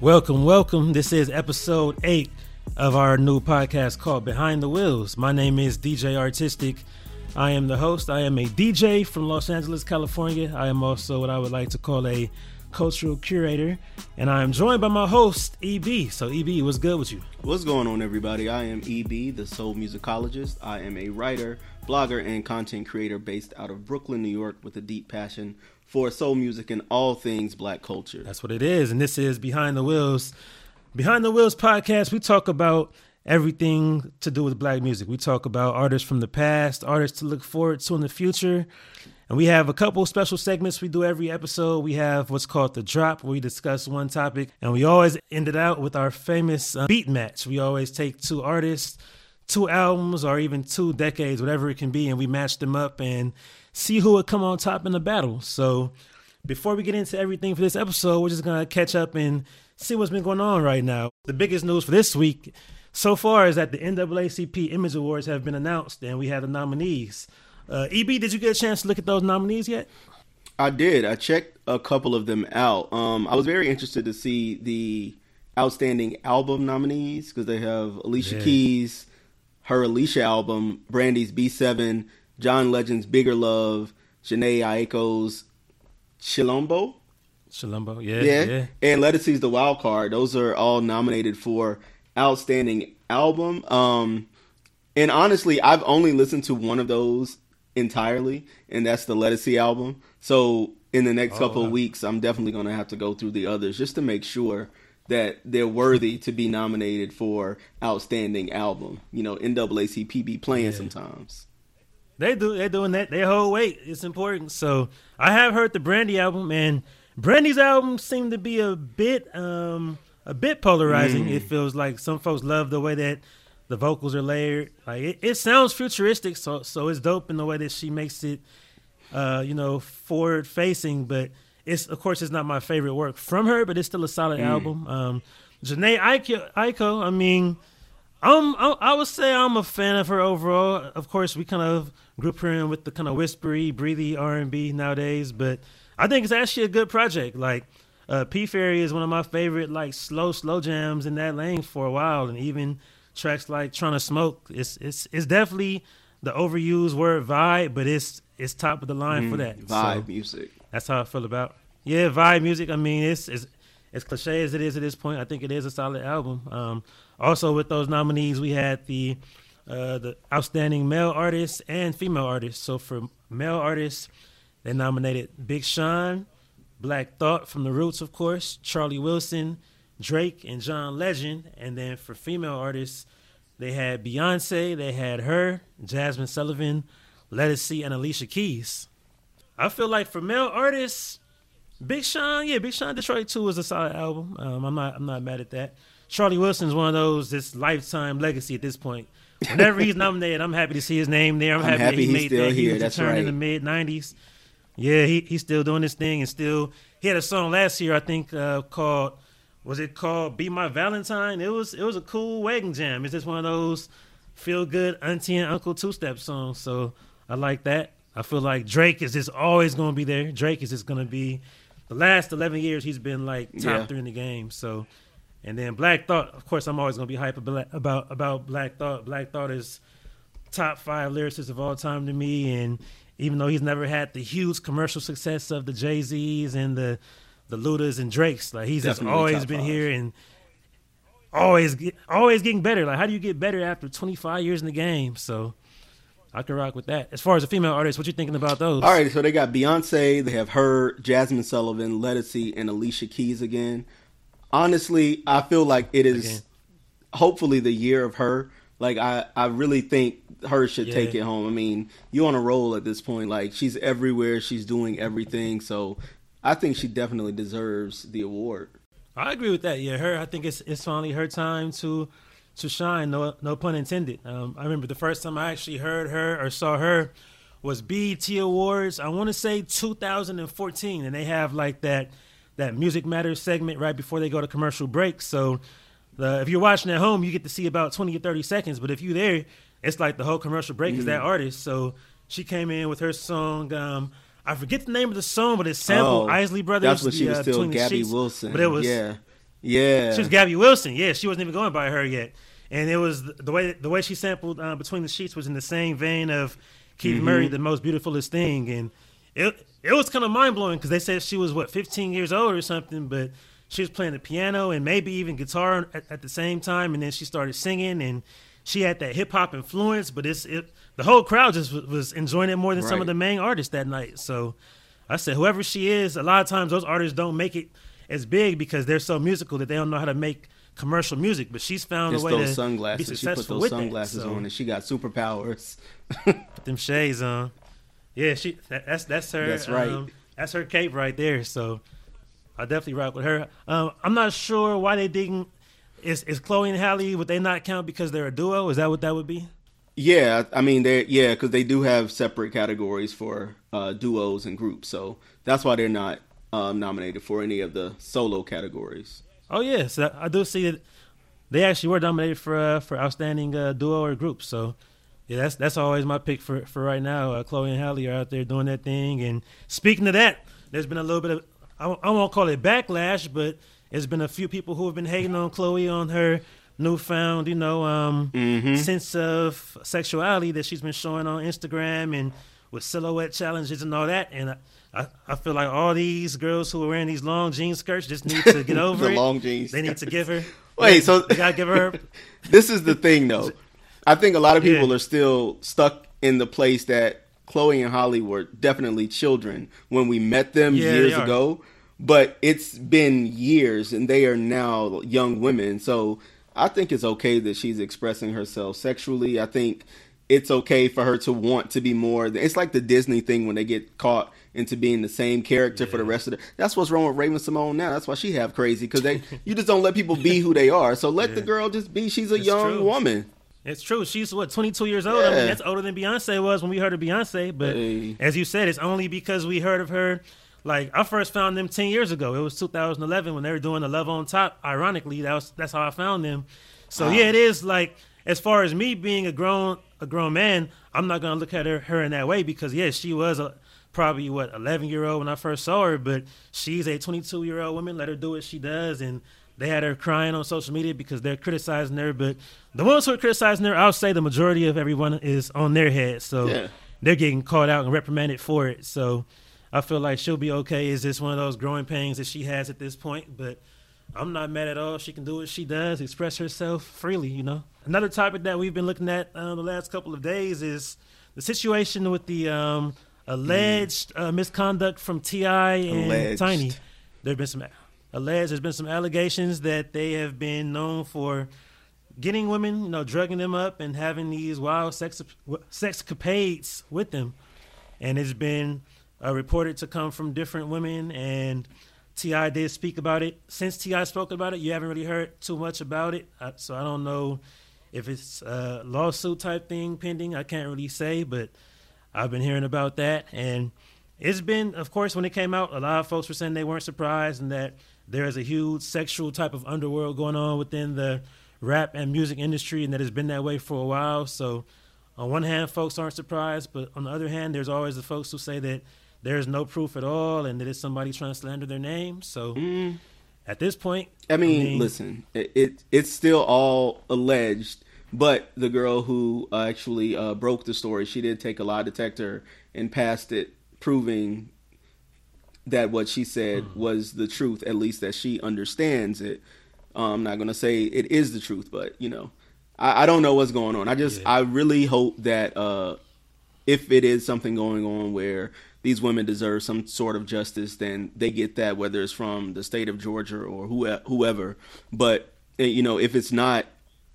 Welcome, welcome. This is episode eight of our new podcast called Behind the Wheels. My name is DJ R-Tistic. I am the host. I am a DJ from Los Angeles, California. I am also what I would like to call a cultural curator, and I am joined by my host EB. So EB, what's good with you? What's going on, everybody? I am EB, the soul musicologist. I am a writer, blogger, and content creator based out of Brooklyn, New York, with a deep passion for soul music and all things black culture. That's what it is. And this is Behind the Wheels. Behind the Wheels podcast, we talk about everything to do with black music. We talk about artists from the past, artists to look forward to in the future. And we have a couple special segments we do every episode. We have what's called the drop, where we discuss one topic, and we always end it out with our famous uh, beat match. We always take two artists, two albums, or even two decades, whatever it can be, and we match them up and see who would come on top in the battle. So before we get into everything for this episode, we're just gonna catch up and see what's been going on right now. The biggest news for this week so far is that the NAACP Image Awards have been announced and we have the nominees. Uh, EB, did you get a chance to look at those nominees yet? I did. I checked a couple of them out. Um, I was very interested to see the outstanding album nominees because they have Alicia yeah. Keys, her Alicia album, Brandy's B7, John Legend's Bigger Love, Jhené Aiko's Chilombo. Chilombo, yeah, yeah, yeah. And Ledisi's The Wild Card. Those are all nominated for Outstanding Album. Um, and honestly, I've only listened to one of those entirely, and that's the Ledisi album. So in the next oh, couple wow. of weeks, I'm definitely going to have to go through the others just to make sure that they're worthy to be nominated for Outstanding Album. You know, NAACP be playing yeah. sometimes. They do. They're doing that. They hold weight. It's important. So I have heard the Brandy album, and Brandy's album seemed to be a bit, um, a bit polarizing. Mm. It feels like some folks love the way that the vocals are layered. Like it, it sounds futuristic, so so it's dope in the way that she makes it, uh, you know, forward facing. But it's of course it's not my favorite work from her, but it's still a solid mm. album. Um, Jhené Aiko, Aiko, I mean, I'm, I'm, I would say I'm a fan of her overall. Of course, we kind of group her in with the kind of whispery, breathy R and B nowadays, but I think it's actually a good project. Like uh, P Fairy is one of my favorite like slow slow jams in that lane for a while, and even tracks like Trying to Smoke. It's it's it's definitely the overused word vibe, but it's it's top of the line mm, for that vibe so music. That's how I feel about. Yeah, vibe music. I mean, it's it's as cliche as it is at this point. I think it is a solid album. Um, also, with those nominees, we had the uh, the outstanding male artist and female artist. So for male artists, they nominated Big Sean, Black Thought from The Roots, of course, Charlie Wilson, Drake, and John Legend. And then for female artists, they had Beyonce, they had her, Jazmine Sullivan, Ledisi, and Alicia Keys. I feel like for male artists, Big Sean, yeah, Big Sean Detroit 2 is a solid album. Um, I'm not I'm not mad at that. Charlie Wilson's one of those this lifetime legacy at this point. Whenever he's nominated, I'm happy to see his name there. I'm, I'm happy, happy, that he made still that here. That's right. in the mid '90s. Yeah, he he's still doing this thing and still. He had a song last year, I think, uh, called was it called "Be My Valentine"? It was it was a cool wedding jam. It's just one of those feel good auntie and uncle two step songs. So I like that. I feel like Drake is just always going to be there. Drake is just going to be the last 11 years he's been like top yeah. three in the game. So and then Black Thought, of course, I'm always gonna be hype about about Black Thought. Black Thought is top five lyricists of all time to me, and even though he's never had the huge commercial success of the Jay Z's and the the Ludas and Drakes, like he's Definitely just always been five. here and always get, always getting better. Like how do you get better after 25 years in the game? So. I can rock with that. As far as the female artists, what you thinking about those? All right, so they got Beyonce, they have her, Jazmine Sullivan, Ledisi, and Alicia Keys again honestly, I feel like it is Again. hopefully the year of her. Like I, I really think her should yeah. take it home. I mean, you on a roll at this point. Like she's everywhere. She's doing everything. So I think she definitely deserves the award. I agree with that. Yeah, her. I think it's it's finally her time to to shine. No no pun intended. Um, I remember the first time I actually heard her or saw her was BET Awards. I want to say 2014, and they have like that that Music Matters segment right before they go to commercial break. So the, if you're watching at home, you get to see about 20 or 30 seconds. But if you're there, it's like the whole commercial break mm-hmm. is that mm. artist. So she came in with her song. Um, I forget the name of the song, but it's sampled oh, Isley Brothers. That's what she was uh, still Gabby Wilson. But it was yeah. Yeah, she was Gabby Wilson. Yeah, she wasn't even going by her yet. And it was the way the way she sampled uh, between the sheets was in the same vein of Keith mm-hmm. Murray, the most beautifulest thing, and it it was kind of mind blowing because they said she was what 15 years old or something, but she was playing the piano and maybe even guitar at, at the same time, and then she started singing and she had that hip hop influence, but it's it, the whole crowd just was, was enjoying it more than right. some of the main artists that night. So I said, whoever she is, a lot of times those artists don't make it as big because they're so musical that they don't know how to make commercial music. But she's found a way those to sunglasses. be successful she put those sunglasses that, so. on, and she got superpowers. put them shades on. Yeah, she that, that's that's her. That's right. Um, that's her cape right there. So I definitely rock with her. Um, I'm not sure why they didn't. Is is Chloe and Halle would they not count because they're a duo? Is that what that would be? Yeah, I mean they yeah because they do have separate categories for uh, duos and groups, so that's why they're not um, nominated for any of the solo categories. Oh yes, yeah, so I do see that they actually were nominated for uh, for outstanding uh, duo or group. So yeah, that's that's always my pick for for right now. Uh, Chloe and Halle are out there doing that thing. And speaking of that, there's been a little bit of I, I won't call it backlash, but there's been a few people who have been hating on Chloe on her newfound, you know, um, mm-hmm. sense of sexuality that she's been showing on Instagram and with silhouette challenges and all that. And I, I, I feel like all these girls who are wearing these long jean skirts just need to get over the it. long jeans. They need to give her. Wait, so they gotta give her. this is the thing, though. I think a lot of people yeah. are still stuck in the place that Chloe and Halle were definitely children when we met them yeah, years ago. But it's been years, and they are now young women. So I think it's okay that she's expressing herself sexually. I think it's okay for her to want to be more. It's like the Disney thing when they get caught into being the same character yeah. for the rest of the. That's what's wrong with Raven-Symoné now. That's why she have crazy because they you just don't let people be who they are. So let yeah. the girl just be. She's a it's young true. woman. It's true. She's what 22 years old. Yeah. I mean, that's older than Beyonce was when we heard of Beyonce. But hey. as you said, it's only because we heard of her. Like I first found them 10 years ago. It was 2011 when they were doing the Love on Top. Ironically, that was that's how I found them. So wow. yeah, it is like as far as me being a grown a grown man, I'm not gonna look at her her in that way because yes, she was a probably what 11 year old when I first saw her, but she's a 22 year old woman. Let her do what she does, and they had her crying on social media because they're criticizing her. But the ones who are criticizing her, I'll say the majority of everyone is on their head. So yeah. they're getting called out and reprimanded for it. So I feel like she'll be okay. Is this one of those growing pains that she has at this point? But I'm not mad at all. She can do what she does, express herself freely, you know. Another topic that we've been looking at uh, the last couple of days is the situation with the um, alleged uh, misconduct from T.I. and alleged. Tiny. There's been some alleged. There's been some allegations that they have been known for getting women, you know, drugging them up and having these wild sex sexcapades with them, and it's been uh, reported to come from different women. And T.I. did speak about it. Since T.I. spoke about it, you haven't really heard too much about it, uh, so I don't know if it's a lawsuit type thing pending. I can't really say, but I've been hearing about that, and it's been, of course, when it came out, a lot of folks were saying they weren't surprised and that there is a huge sexual type of underworld going on within the rap and music industry, and that has been that way for a while. So, on one hand, folks aren't surprised, but on the other hand, there's always the folks who say that there's no proof at all and that it's somebody trying to slander their name. So, mm. at this point, I mean, I mean listen, it, it, it's still all alleged. But the girl who actually uh, broke the story, she did take a lie detector and passed it, proving that what she said mm. was the truth, at least that she understands it. Um, I'm not going to say it is the truth, but you know, I, I don't know what's going on. I just, yeah. I really hope that uh, if it is something going on where these women deserve some sort of justice, then they get that, whether it's from the state of Georgia or whoever. But eh, you know, if it's not,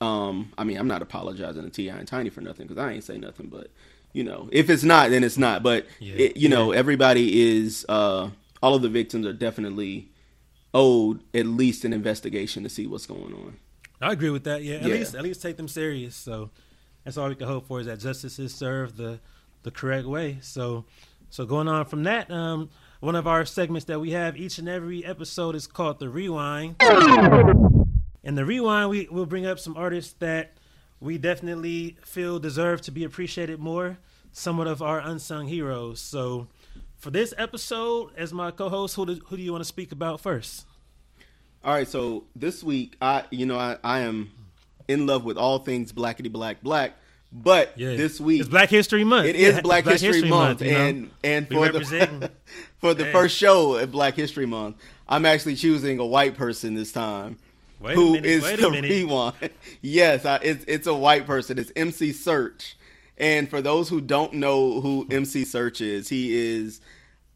um, I mean, I'm not apologizing to T.I. and Tiny for nothing because I ain't say nothing, but you know, if it's not, then it's not. But yeah. it, you know, everybody is. Uh, all of the victims are definitely owed at least an investigation to see what's going on. I agree with that. Yeah, at yeah. least at least take them serious. So that's all we can hope for is that justice is served the the correct way. So so going on from that, um, one of our segments that we have each and every episode is called the rewind. In the rewind, we will bring up some artists that we definitely feel deserve to be appreciated more, somewhat of our unsung heroes. So, for this episode, as my co-host, who do, who do you want to speak about first? All right, so this week I you know I, I am in love with all things blackety black black. But Yeah. this week It's Black History Month. it is Yeah, Black, History, Month, you know? and and for the for the Hey. first show at Black History Month, I'm actually choosing a white person this time. Wait who minute, is the rewind? yes, I, it's it's a white person. It's MC Serch. And for those who don't know who MC Serch is, he is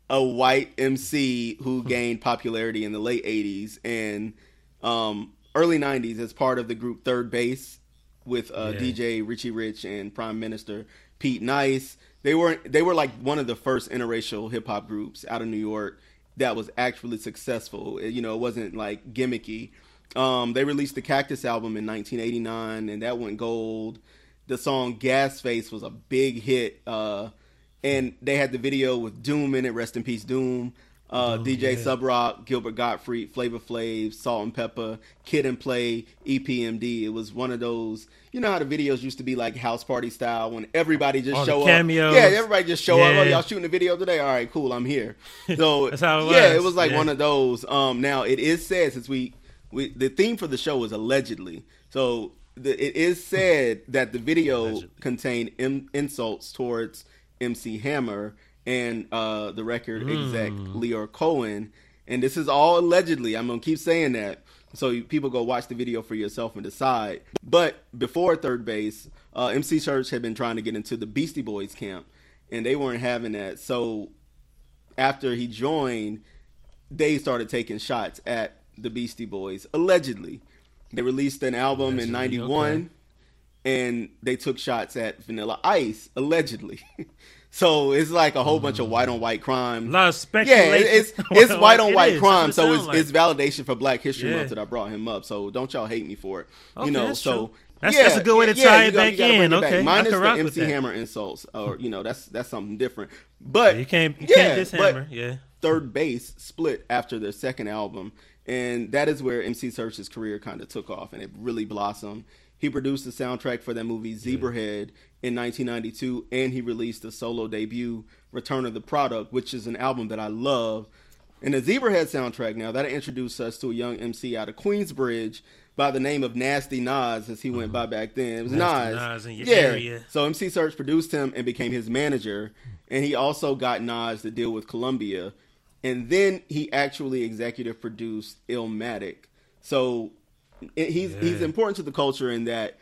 a white MC who gained popularity in the late '80s and um, early '90s as part of the group Third Base with uh, Yeah. DJ Richie Rich and Prime Minister Pete Nice. They were they were like one of the first interracial hip hop groups out of New York that was actually successful. You know, it wasn't like gimmicky. Um, they released the Cactus album in 1989, and that went gold. The song "Gas Face" was a big hit, uh, and they had the video with Doom in it. Rest in peace, Doom. Uh, Doom, DJ yeah. Subroc, Gilbert Gottfried, Flavor Flav, Salt and Pepper, Kid and Play, EPMD. It was one of those. You know how the videos used to be like house party style when everybody just All show cameos. up. Yeah, everybody just show up. Oh, y'all shooting a video today? All right, cool. I'm here. So That's how it Yeah, it was like Yeah. one of those. Um, now it is said since we we the theme for the show is allegedly. So the, it is said that the video Allegedly. contained in, insults towards MC Hammer and uh, the record exec Hmm. Lyor Cohen, and this is all allegedly. I'm gonna keep saying that. So people go watch the video for yourself and decide. But before third base, uh, MC Serch had been trying to get into the Beastie Boys camp, and they weren't having that. So after he joined, they started taking shots at the Beastie Boys. Allegedly, they released an album in '91, okay. And they took shots at Vanilla Ice. Allegedly, so it's like a whole bunch of white on white crime. A lot of Yeah, speculation. it- it's it's white on It white is. crime, so it's sound it's validation for Black History Yeah. Month that I brought him up. So don't y'all hate me for it. Okay, you know, that's so true. That's- that's a good way to yeah, tie it back gotta in. it back. Okay, I minus the MC. Hammer insults, or you know, that's that's something different. But You can't, you yeah, can't diss but Hammer. Yeah. third base split after their second album, and that is where MC Serch's career kind of took off and it really blossomed. He produced the soundtrack for that movie Zebrahead in 1992, and he released the solo debut Return of the Product, which is an album that I love. And the Zebrahead soundtrack now that introduced us to a young MC out of Queensbridge by the name of Nasty Nas, as he went by uh-huh. back then. It was. Nasty Nas. Nas in your yeah. area. So MC Serch produced him and became his manager, and he also got Nas to deal with Columbia, and then he actually executive produced Illmatic. So he's he's important to the culture in that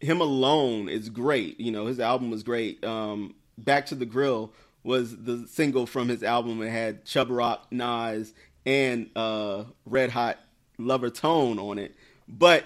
him alone is great. You know, his album was great. Um, Back to the Grill was the single from his album. It had Chubb Rock, Nas, and uh, Red Hot Lover Tone on it. But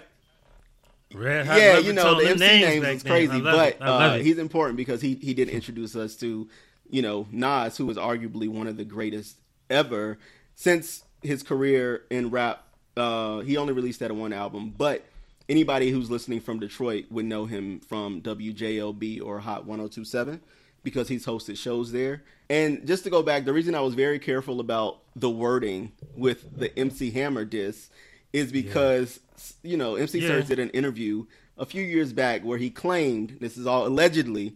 Red Hot yeah, Lover you know Tone, the MC names names is crazy, but it. I love uh, he's important because he he did introduce us to, you know, Nas, who was arguably one of the greatest ever since his career in rap. Uh, he only released that one album, but anybody who's listening from Detroit would know him from WJLB or Hot 1027 because he's hosted shows there. And just to go back, the reason I was very careful about the wording with the MC Hammer diss is because you know MC Yeah. Serch did an interview a few years back where he claimed this is all allegedly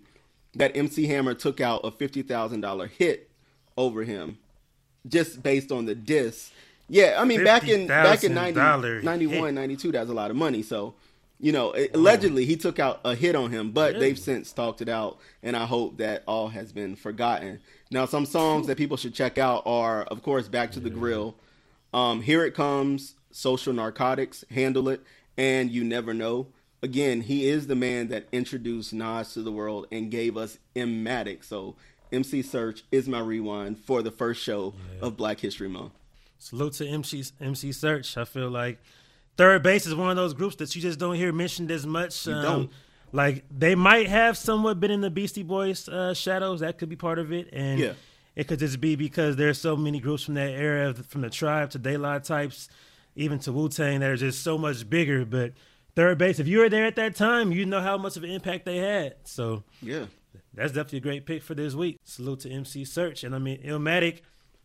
that MC Hammer took out a fifty thousand dollar hit over him just based on the diss. Yeah, I mean back in back in 90, $50,000 91, hit. 92, that's a lot of money. So, you know, it- allegedly he took out a hit on him, but Really? they've since talked it out, and I hope that all has been forgotten. Now, some songs that people should check out are, of course, "Back to the Grill," um, "Here It Comes," "Social Narcotics," "Handle It," and "You Never Know." Again, he is the man that introduced Nas to the world and gave us Matic. So, MC Serch is my rewind for the first show of Black History Month. Salute to MC MC Serch. I feel like third base is one of those groups that you just don't hear mentioned as much. Um, don't. Like they might have somewhat been in the Beastie Boys uh, shadows. That could be part of it, and Yeah. it could just be because there's so many groups from that era, from the Tribe to Daylight Types, even to Wu Tang, that are just so much bigger. But third base, if you were there at that time, you know how much of an impact they had. So Yeah. that's definitely a great pick for this week. Salute to MC Serch. And I mean, Illmatic.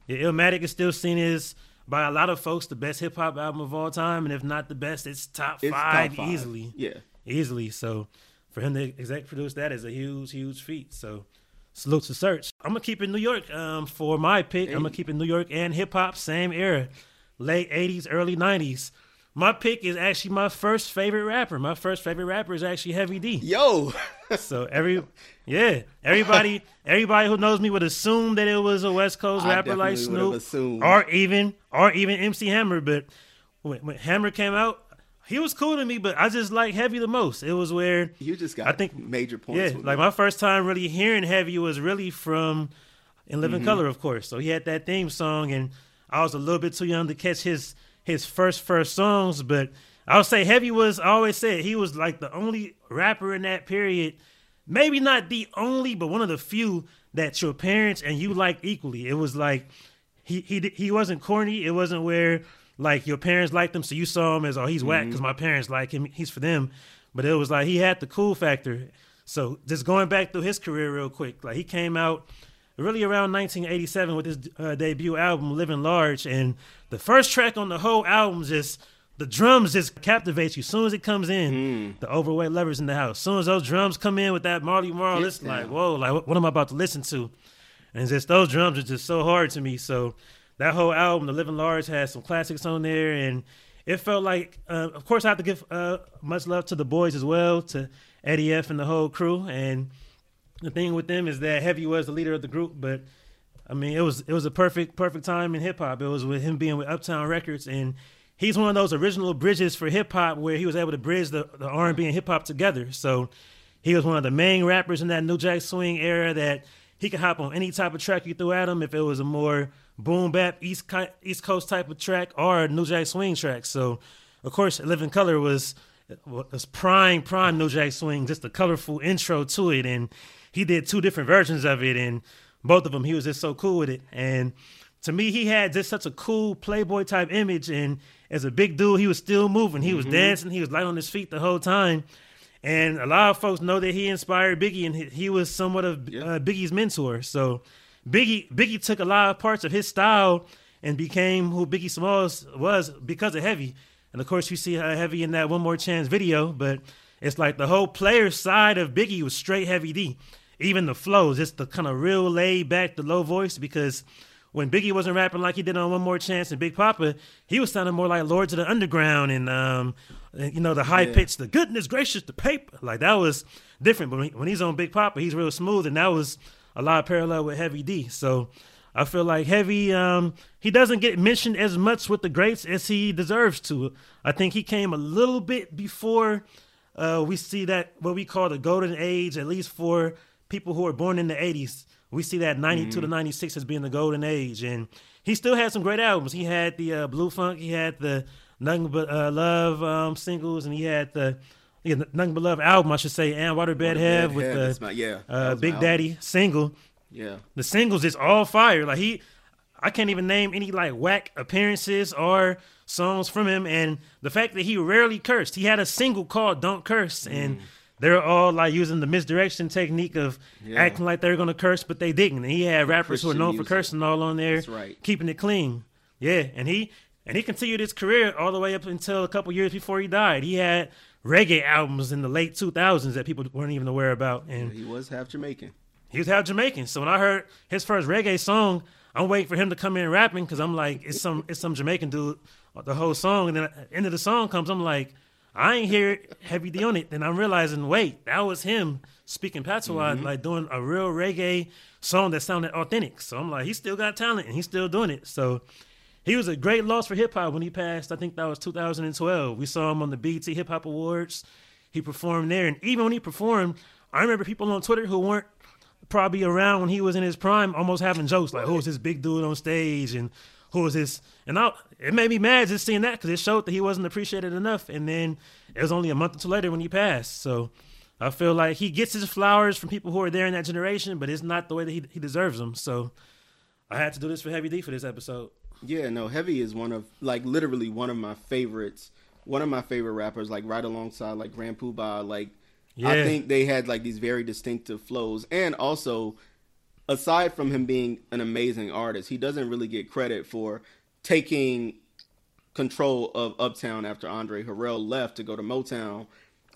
Yeah, Illmatic is still seen as, by a lot of folks, the best hip hop album of all time. And if not the best, it's top, It's five, top five. easily. Yeah. Easily. So for him to exec produce that is a huge, huge feat. So salute to Serch. I'm going to keep it New York um, for my pick. I'm going to keep it New York and hip hop, same era. late '80s, early '90s. My pick is actually my first favorite rapper. My first favorite rapper is actually Heavy D. Yo. so every yeah, everybody everybody who knows me would assume that it was a West Coast I rapper like Snoop or even or even MC Hammer. But when, when Hammer came out, he was cool to me, but I just like Heavy the most. It was where You just got I think- major points. yeah, like me. my first time really hearing Heavy was really from In Mm-hmm. Living Color, of course. So he had that theme song, and I was a little bit too young to catch his his first first songs. But I would say Heavy was. I always said he was like the only rapper in that period. Maybe not the only, but one of the few that your parents and you liked equally. It was like he he he wasn't corny. It wasn't where like your parents liked him, so you saw him as oh he's whack because my parents like him. He's for them. But it was like he had the cool factor. So just going back through his career real quick, like he came out really around 1987 with his uh, debut album Living Large, and the first track on the whole album just the drums just captivates you. As soon as it comes in, the overweight lovers in the house. As soon as those drums come in with that Marley Marl, it's like whoa, like what, am I about to listen to? And just those drums are just so hard to me. So that whole album, The Living Large, has some classics on there, and it felt like, uh, of course, I have to give uh, much love to the boys as well, to Eddie F and the whole crew. And the thing with them is that Heavy was the leader of the group, but I mean, it was it was a perfect perfect time in hip hop. It was with him being with Uptown Records, and he's one of those original bridges for hip hop where he was able to bridge the, the R and B and hip hop together. So he was one of the main rappers in that New Jack Swing era that he could hop on any type of track you threw at him if it was a more boom bap East Co- East Coast type of track or New Jack Swing track. So of course, Living Color was was prime prime New Jack Swing, just a colorful intro to it, and he did two different versions of it, and both of them he was just so cool with it. And to me, he had just such a cool playboy type image, and as a big dude, he was still moving, he was dancing, he was light on his feet the whole time. And a lot of folks know that he inspired Biggie, and he, he was somewhat of Yeah. uh, Biggie's mentor. So Biggie Biggie took a lot of parts of his style and became who Biggie Smalls was because of Heavy. And of course, you see uh, Heavy in that One More Chance video, but it's like the whole player side of Biggie was straight Heavy D. Even the flows, just the kind of real laid back, the low voice, because when Biggie wasn't rapping like he did on One More Chance and Big Poppa, he was sounding more like Lords of the Underground and um, and, you know the high pitch, the goodness gracious, the paper. Like that was different. But when, he- when he's on Big Poppa, he's real smooth, and that was a lot of parallel with Heavy D. So I feel like Heavy, um, he doesn't get mentioned as much with the greats as he deserves to. I think he came a little bit before uh, we see that what we call the golden age, at least for people who were born in the 80s. We see that 92 to 96 as being the golden age. And he still had some great albums. He had the uh, Blue Funk, he had the Nothing But uh, Love um, singles, and he had the yeah, Nothing But Love album, I should say, and Waterbed Head with Head, the my- yeah, uh, Big. Daddy single. Yeah. The singles is all fire. Like he, I can't even name any like whack appearances or songs from him. And the fact that he rarely cursed, he had a single called "Don't Curse," and they're all like using the misdirection technique of Yeah. acting like they're gonna curse, but they didn't. And he had rappers who are known music. for cursing all on there, That's right. keeping it clean. Yeah, and he and he continued his career all the way up until a couple years before he died. He had reggae albums in the late 2000s that people weren't even aware about, and He was half Jamaican. he was half Jamaican. So when I heard his first reggae song, I'm waiting for him to come in rapping because I'm like, it's some it's some Jamaican dude the whole song. And then at the end of the song comes, I'm like, I ain't hear Heavy D on it. Then I'm realizing, wait, that was him speaking patois, mm-hmm. like doing a real reggae song that sounded authentic. So I'm like, he still got talent and he's still doing it. So he was a great loss for hip hop when he passed. I think that was 2012. We saw him on the BET Hip Hop Awards. He performed there, and even when he performed, I remember people on Twitter who weren't probably around when he was in his prime, almost having jokes like, "Who's this big dude on stage?" and "Who was this?" And I, it made me mad just seeing that because it showed that he wasn't appreciated enough. And then it was only a month or two later when he passed. So I feel like he gets his flowers from people who are there in that generation, but it's not the way that he he deserves them. So I had to do this for Heavy D for this episode. Yeah, no, Heavy is one of like literally one of my favorites. One of my favorite rappers, like right alongside like Grand Puba. Like I think they had like these very distinctive flows, and also aside from him being an amazing artist, he doesn't really get credit for taking control of Uptown after Andre Harrell left to go to Motown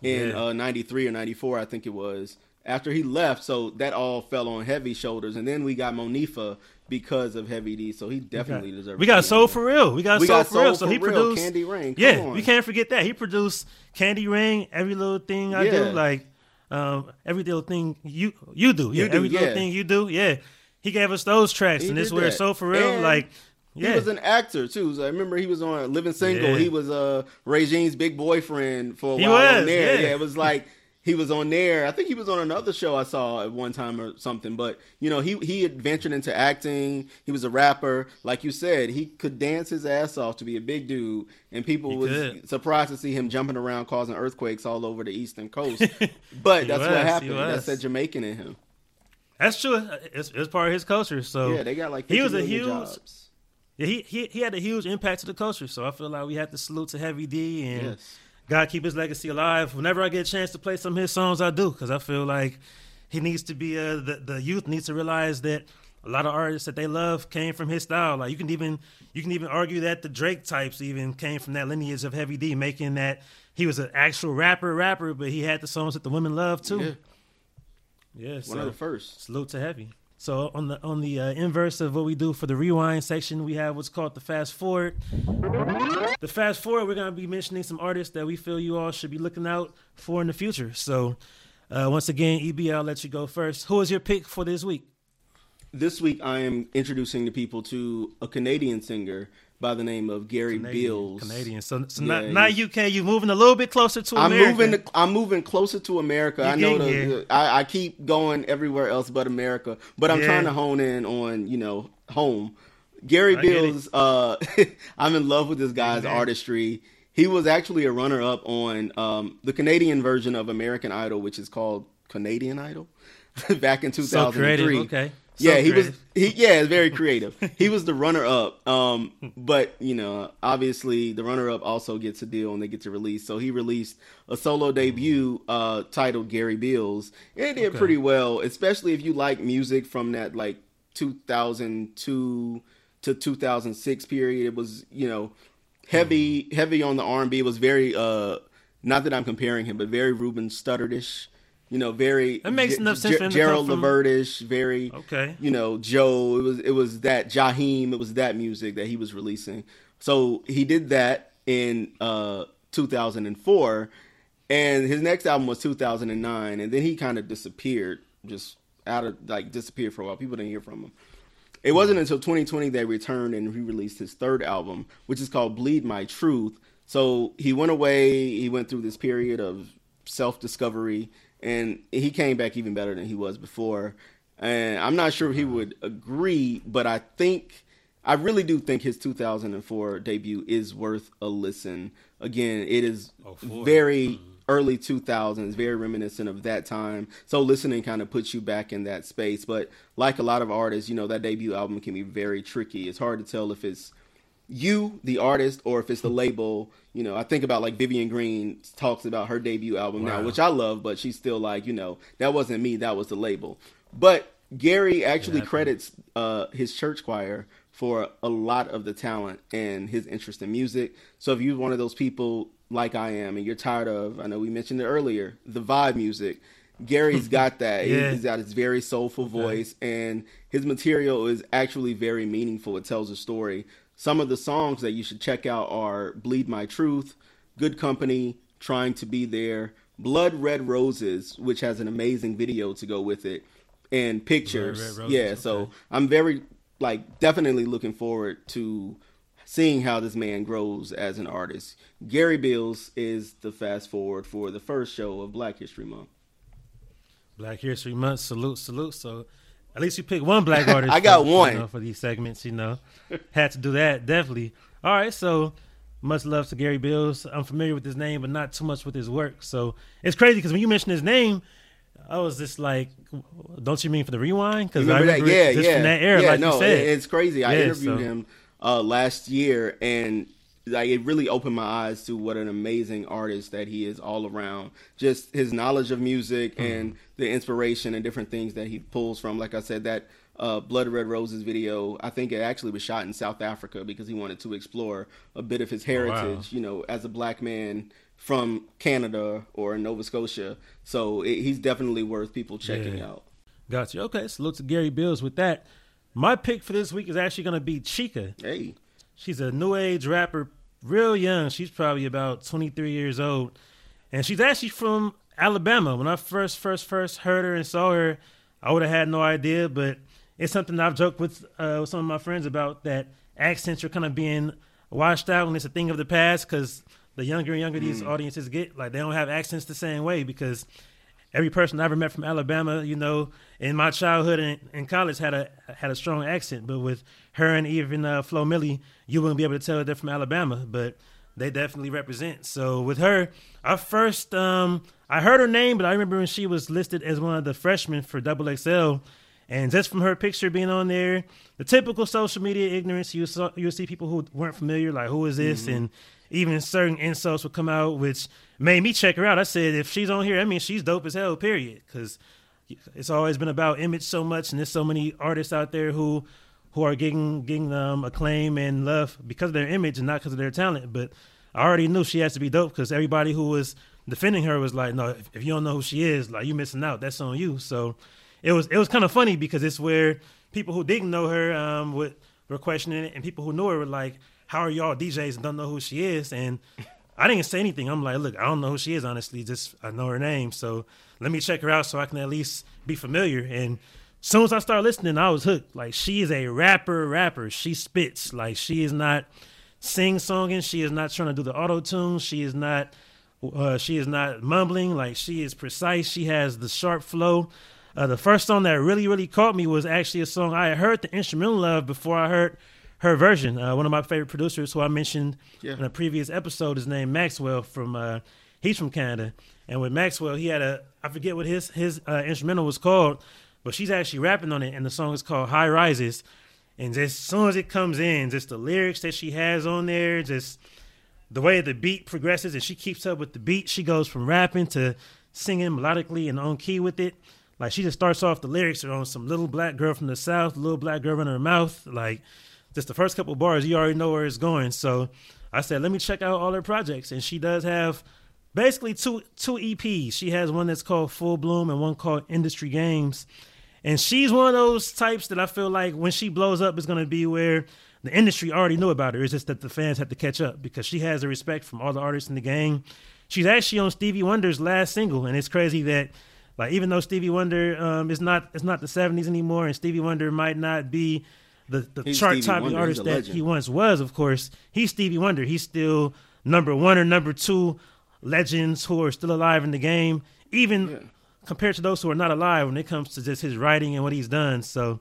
in Yeah. uh, 93 or 94, I think it was. After he left, so that all fell on heavy shoulders. And then we got Monifah because of Heavy D. So he definitely got, deserves. we got Soul for real. We got We Soul got for real. So for he Real, produced Candy Rain. Come yeah, on. we can't forget that he produced Candy Rain. Every little thing I do, like um, every little thing you you do, yeah, You do, every little thing you do, yeah. He gave us those tracks, He and this where. Soul for real, And like He was an actor too. So I remember he was on Living Single. Yeah. He was uh Regine's big boyfriend for a He while on there. yeah. it was like he was on there. I think he was on another show I saw at one time or something. But you know, he he had ventured into acting. He was a rapper, like you said. He could dance his ass off to be a big dude, and people He was could. surprised to see him jumping around, causing earthquakes all over the eastern coast. but that's was, what happened. That's that Jamaican in him. that's true. It's, it's part of his culture. So Yeah, they got like he was a huge jobs. Yeah, he, he he had a huge impact to the culture. So I feel like we have to salute to Heavy D and Yes. God keep his legacy alive. Whenever I get a chance to play some of his songs, I do because I feel like he needs to be uh, the the youth needs to realize that a lot of artists that they love came from his style. Like you can even you can even argue that the Drake types even came from that lineage of Heavy D, making that he was an actual rapper rapper, but he had the songs that the women love too. Yeah. Yeah, One so of the first. salute to Heavy. So on the on the uh, inverse of what we do for the rewind section, we have what's called the fast forward. The fast forward, we're gonna be mentioning some artists that we feel you all should be looking out for in the future. So uh, once again, EB, I'll let you go first. Who is your pick for this week? This week, I am introducing the people to a Canadian singer by the name of Gary Beals, Canadian. So, so Yeah, not, not UK. You're moving a little bit closer to I'm America. moving. I'm moving closer to America. You I know getting the. I, I keep going everywhere else but America, but I'm Yeah. trying to hone in on you know home. Gary I. Beals. Uh, I'm in love with this guy's Amen. artistry. He was actually a runner-up on um, the Canadian version of American Idol, which is called Canadian Idol, back in so 2003. creative. Okay. So yeah, he creative. was. He yeah, it's very creative. he was the runner up. Um, but you know, obviously the runner up also gets a deal and they get to release. So he released a solo debut uh, titled Gary Beals. and it did Okay. pretty well, especially if you like music from that like 2002 to 2006 period. It was you know heavy heavy on the R&B. It was very uh, not that I'm comparing him, but very Ruben Studdard-ish. You know, very That makes enough sense him Gerald from- Levert-ish, very Okay. you know, Joe. It was it was that Jaheim. It was that music that he was releasing. So he did that in uh, 2004, and his next album was 2009, and then he kind of disappeared, just out of like disappeared for a while. People didn't hear from him. It wasn't until 2020 they returned and he released his third album, which is called Bleed My Truth. So he went away. He went through this period of self discovery, and he came back even better than he was before. And I'm not sure he would agree, but I think I really do think his 2004 debut is worth a listen. Again, it is Oh, very early 2000s, very reminiscent of that time. So listening kind of puts you back in that space. But like a lot of artists, you know, that debut album can be very tricky. It's hard to tell if it's you, the artist, or if it's the label. You know, I think about like Vivian Green talks about her debut album now, which I love, but she's still like, you know, that wasn't me, that was the label. But Gary actually Yeah, credits uh, his church choir for a lot of the talent and his interest in music. So if you're one of those people like I am and you're tired of, I know we mentioned it earlier, the vibe music, Gary's got that. Yeah. He's got his very soulful voice, and his material is actually very meaningful. It tells a story. Some of the songs that you should check out are Bleed My Truth, Good Company, Trying to Be There, Blood Red Roses, which has an amazing video to go with it, and Pictures. Red Roses, yeah, so. I'm very, like, definitely looking forward to seeing how this man grows as an artist. Gary Beals is the fast forward for the first show of Black History Month. Black History Month. Salute, salute. So at least you picked one black artist. I got for, you one. know, for these segments. You know, had to do that definitely. All right, so much love to Gary Beals. I'm familiar with his name, but not too much with his work. So it's crazy because when you mentioned his name, I was just like, "Don't you mean for the rewind?" Because I Remember that? Yeah, just yeah. from that era, yeah, like no, you said. it- it's crazy. I Yeah, interviewed so- him uh, last year, and like it really opened my eyes to what an amazing artist that he is all around. Just his knowledge of music Hmm. and the inspiration and different things that he pulls from. Like I said, that uh, Blood Red Roses video, I think it actually was shot in South Africa because he wanted to explore a bit of his heritage. You know, as a black man from Canada or Nova Scotia. So it, he's definitely worth people checking Yeah. out. Gotcha. Okay, salute to Gary Beals with that. My pick for this week is actually going to be Chika. Hey, She's a new age rapper, real young. She's probably about 23 years old, and she's actually from Alabama. When I first, first, first heard her and saw her, I would have had no idea. But it's something I've joked with, uh, with some of my friends about that accents are kind of being washed out and it's a thing of the past because the younger and younger these audiences get, like they don't have accents the same way because every person I ever met from Alabama, you know, in my childhood and in college had a had a strong accent. But with her and even uh, Flo Milli, you wouldn't be able to tell that they're from Alabama. But they definitely represent. So with her, I first um, I heard her name, but I remember when she was listed as one of the freshmen for Double XL. And just from her picture being on there, the typical social media ignorance, you saw you see people who weren't familiar, like who is this, and even certain insults would come out, which made me check her out. I said, if she's on here, I mean, she's dope as hell. Period. Because it's always been about image so much, and there's so many artists out there who who are getting getting um, acclaim and love because of their image and not because of their talent. But I already knew she has to be dope because everybody who was defending her was like, no, if, if you don't know who she is, like you missing out. That's on you. So it was it was kind of funny because it's where people who didn't know her um, were questioning it, and people who knew her were like, "How are y'all DJs and don't know who she is?" And I didn't say anything. I'm like, "Look, I don't know who she is, honestly. Just I know her name, so let me check her out so I can at least be familiar." And as soon as I started listening, I was hooked. Like she is a rapper, rapper. She spits. Like she is not sing songing. She is not trying to do the auto tune. She is not. Uh, she is not mumbling. Like she is precise. She has the sharp flow. Uh, the first song that really, really caught me was actually a song I had heard the instrumental of before I heard her version. Uh, one of my favorite producers, who I mentioned Yeah. in a previous episode, is named Maxwell from. Uh, he's from Canada, and with Maxwell, he had a I forget what his his uh, instrumental was called, but she's actually rapping on it, and the song is called High Rises. And just as soon as it comes in, just the lyrics that she has on there, just the way the beat progresses and she keeps up with the beat, she goes from rapping to singing melodically and on key with it. Like she just starts off the lyrics are on some little black girl from the south, little black girl in her mouth. Like just the first couple bars, you already know where it's going. So I said, let me check out all her projects, and she does have basically two two EPs. She has one that's called Full Bloom and one called Industry Games. And she's one of those types that I feel like when she blows up going to be where the industry already knew about her. It's just that the fans have to catch up because she has the respect from all the artists in the game. She's actually on Stevie Wonder's last single, and it's crazy that like even though Stevie Wonder um, is not it's not the '70s anymore, and Stevie Wonder might not be the the He's chart Stevie topping Wonder. artist that he once was. Of course, he's Stevie Wonder. He's still number one or number two legends who are still alive in the game, even Yeah. compared to those who are not alive when it comes to just his writing and what he's done. So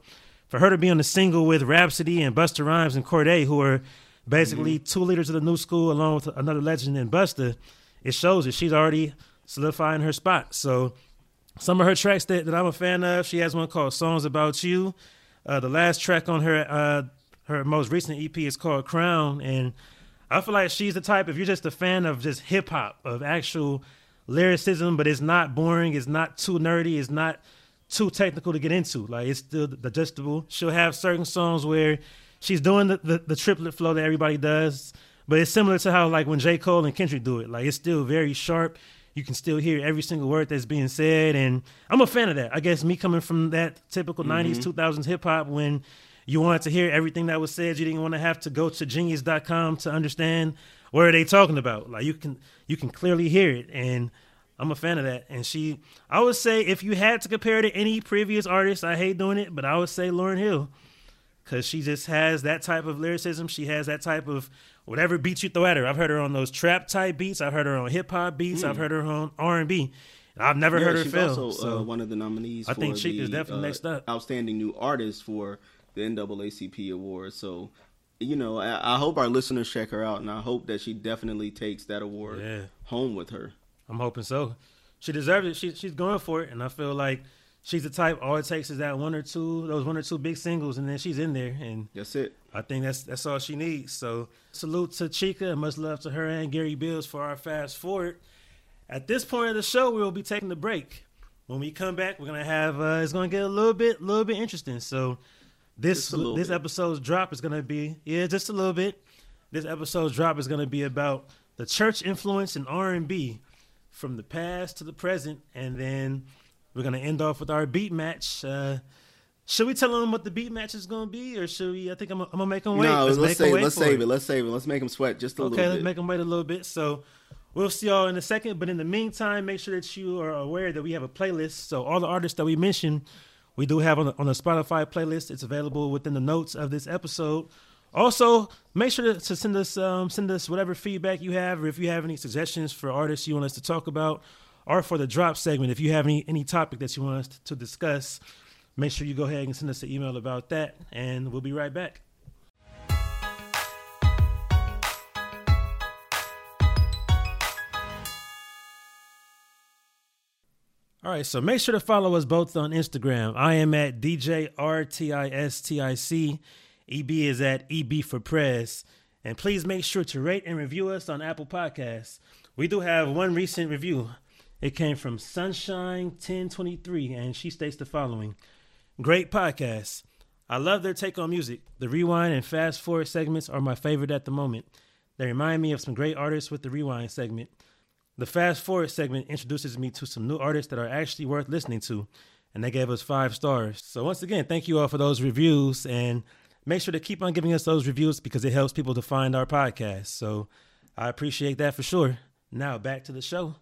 for her to be on the single with Rapsody and Busta Rhymes and Cordae, who are basically Mm-hmm. two leaders of the new school along with another legend in Busta, it shows that she's already solidifying her spot. So some of her tracks that, that I'm a fan of, she has one called Songs About You. Uh, the last track on her uh, her most recent EP is called Crown, and I feel like she's the type. If you're just a fan of just hip hop, of actual lyricism, but it's not boring, it's not too nerdy, it's not too technical to get into. Like it's still digestible. She'll have certain songs where she's doing the, the, the triplet flow that everybody does, but it's similar to how like when J. Cole and Kendrick do it. Like it's still very sharp. You can still hear every single word that's being said, and I'm a fan of that. I guess me coming from that typical mm-hmm. '90s, 2000s hip hop when you wanted to hear everything that was said, you didn't want to have to go to Genius.com to understand what are they talking about. Like you can you can clearly hear it, and I'm a fan of that. And she, I would say, if you had to compare to any previous artist, I hate doing it, but I would say Lauryn Hill, because she just has that type of lyricism. She has that type of whatever beats you throw at her. I've heard her on those trap type beats. I've heard her on hip hop beats. I've heard her on R and B. I've never Yeah, heard her she's fail. also so uh, one of the nominees. I for think she the, is definitely uh, next up. Outstanding new artist for the NAACP award. So, you know, I, I hope our listeners check her out, and I hope that she definitely takes that award Yeah. home with her. I'm hoping so. She deserves it. She, she's going for it, and I feel like she's the type. All it takes is that one or two, those one or two big singles, and then she's in there. And That's it. I think that's that's all she needs. So salute to Chika and much love to her and Gary Beals for our fast forward. At this point of the show, we will be taking the break. When we come back, we're gonna have uh, it's gonna get a little bit, little bit interesting. So this Just a little this bit. episode's drop is gonna be yeah, just a little bit. This episode's drop is gonna be about the church influence in R and B from the past to the present, and then we're gonna end off with our beat match. Uh, should we tell them what the beat match is going to be, or should we? I think I'm, I'm gonna make them wait. No, let's, let's save. Let's save it. it. Let's save it. Let's make them sweat just a okay, little bit. Okay, let's make them wait a little bit. So we'll see y'all in a second. But in the meantime, make sure that you are aware that we have a playlist. So all the artists that we mentioned, we do have on the, on the Spotify playlist. It's available within the notes of this episode. Also, make sure to send us um, send us whatever feedback you have, or if you have any suggestions for artists you want us to talk about, or for the drop segment, if you have any any topic that you want us to discuss, make sure you go ahead and send us an email about that, and we'll be right back. All right, so make sure to follow us both on Instagram. I am at DJRTISTIC. EB is at EB for Prez. And please make sure to rate and review us on Apple Podcasts. We do have one recent review. It came from Sunshine1023, and she states the following Great podcast. I love their take on music. The rewind and fast forward segments are my favorite at the moment. They remind me of some great artists with the rewind segment. The fast forward segment introduces me to some new artists that are actually worth listening to, and they gave us five stars. So, once again, thank you all for those reviews, and make sure to keep on giving us those reviews because it helps people to find our podcast. So, I appreciate that for sure. Now, back to the show.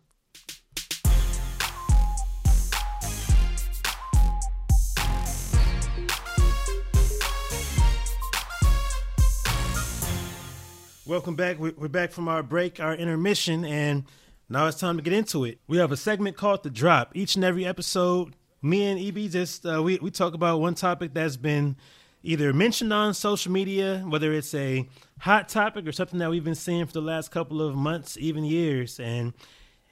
Welcome back. We're back from our break, our intermission, and now it's time to get into it. We have a segment called The Drop. Each and every episode, me and EB just uh, we we talk about one topic that's been either mentioned on social media, whether it's a hot topic or something that we've been seeing for the last couple of months, even years, and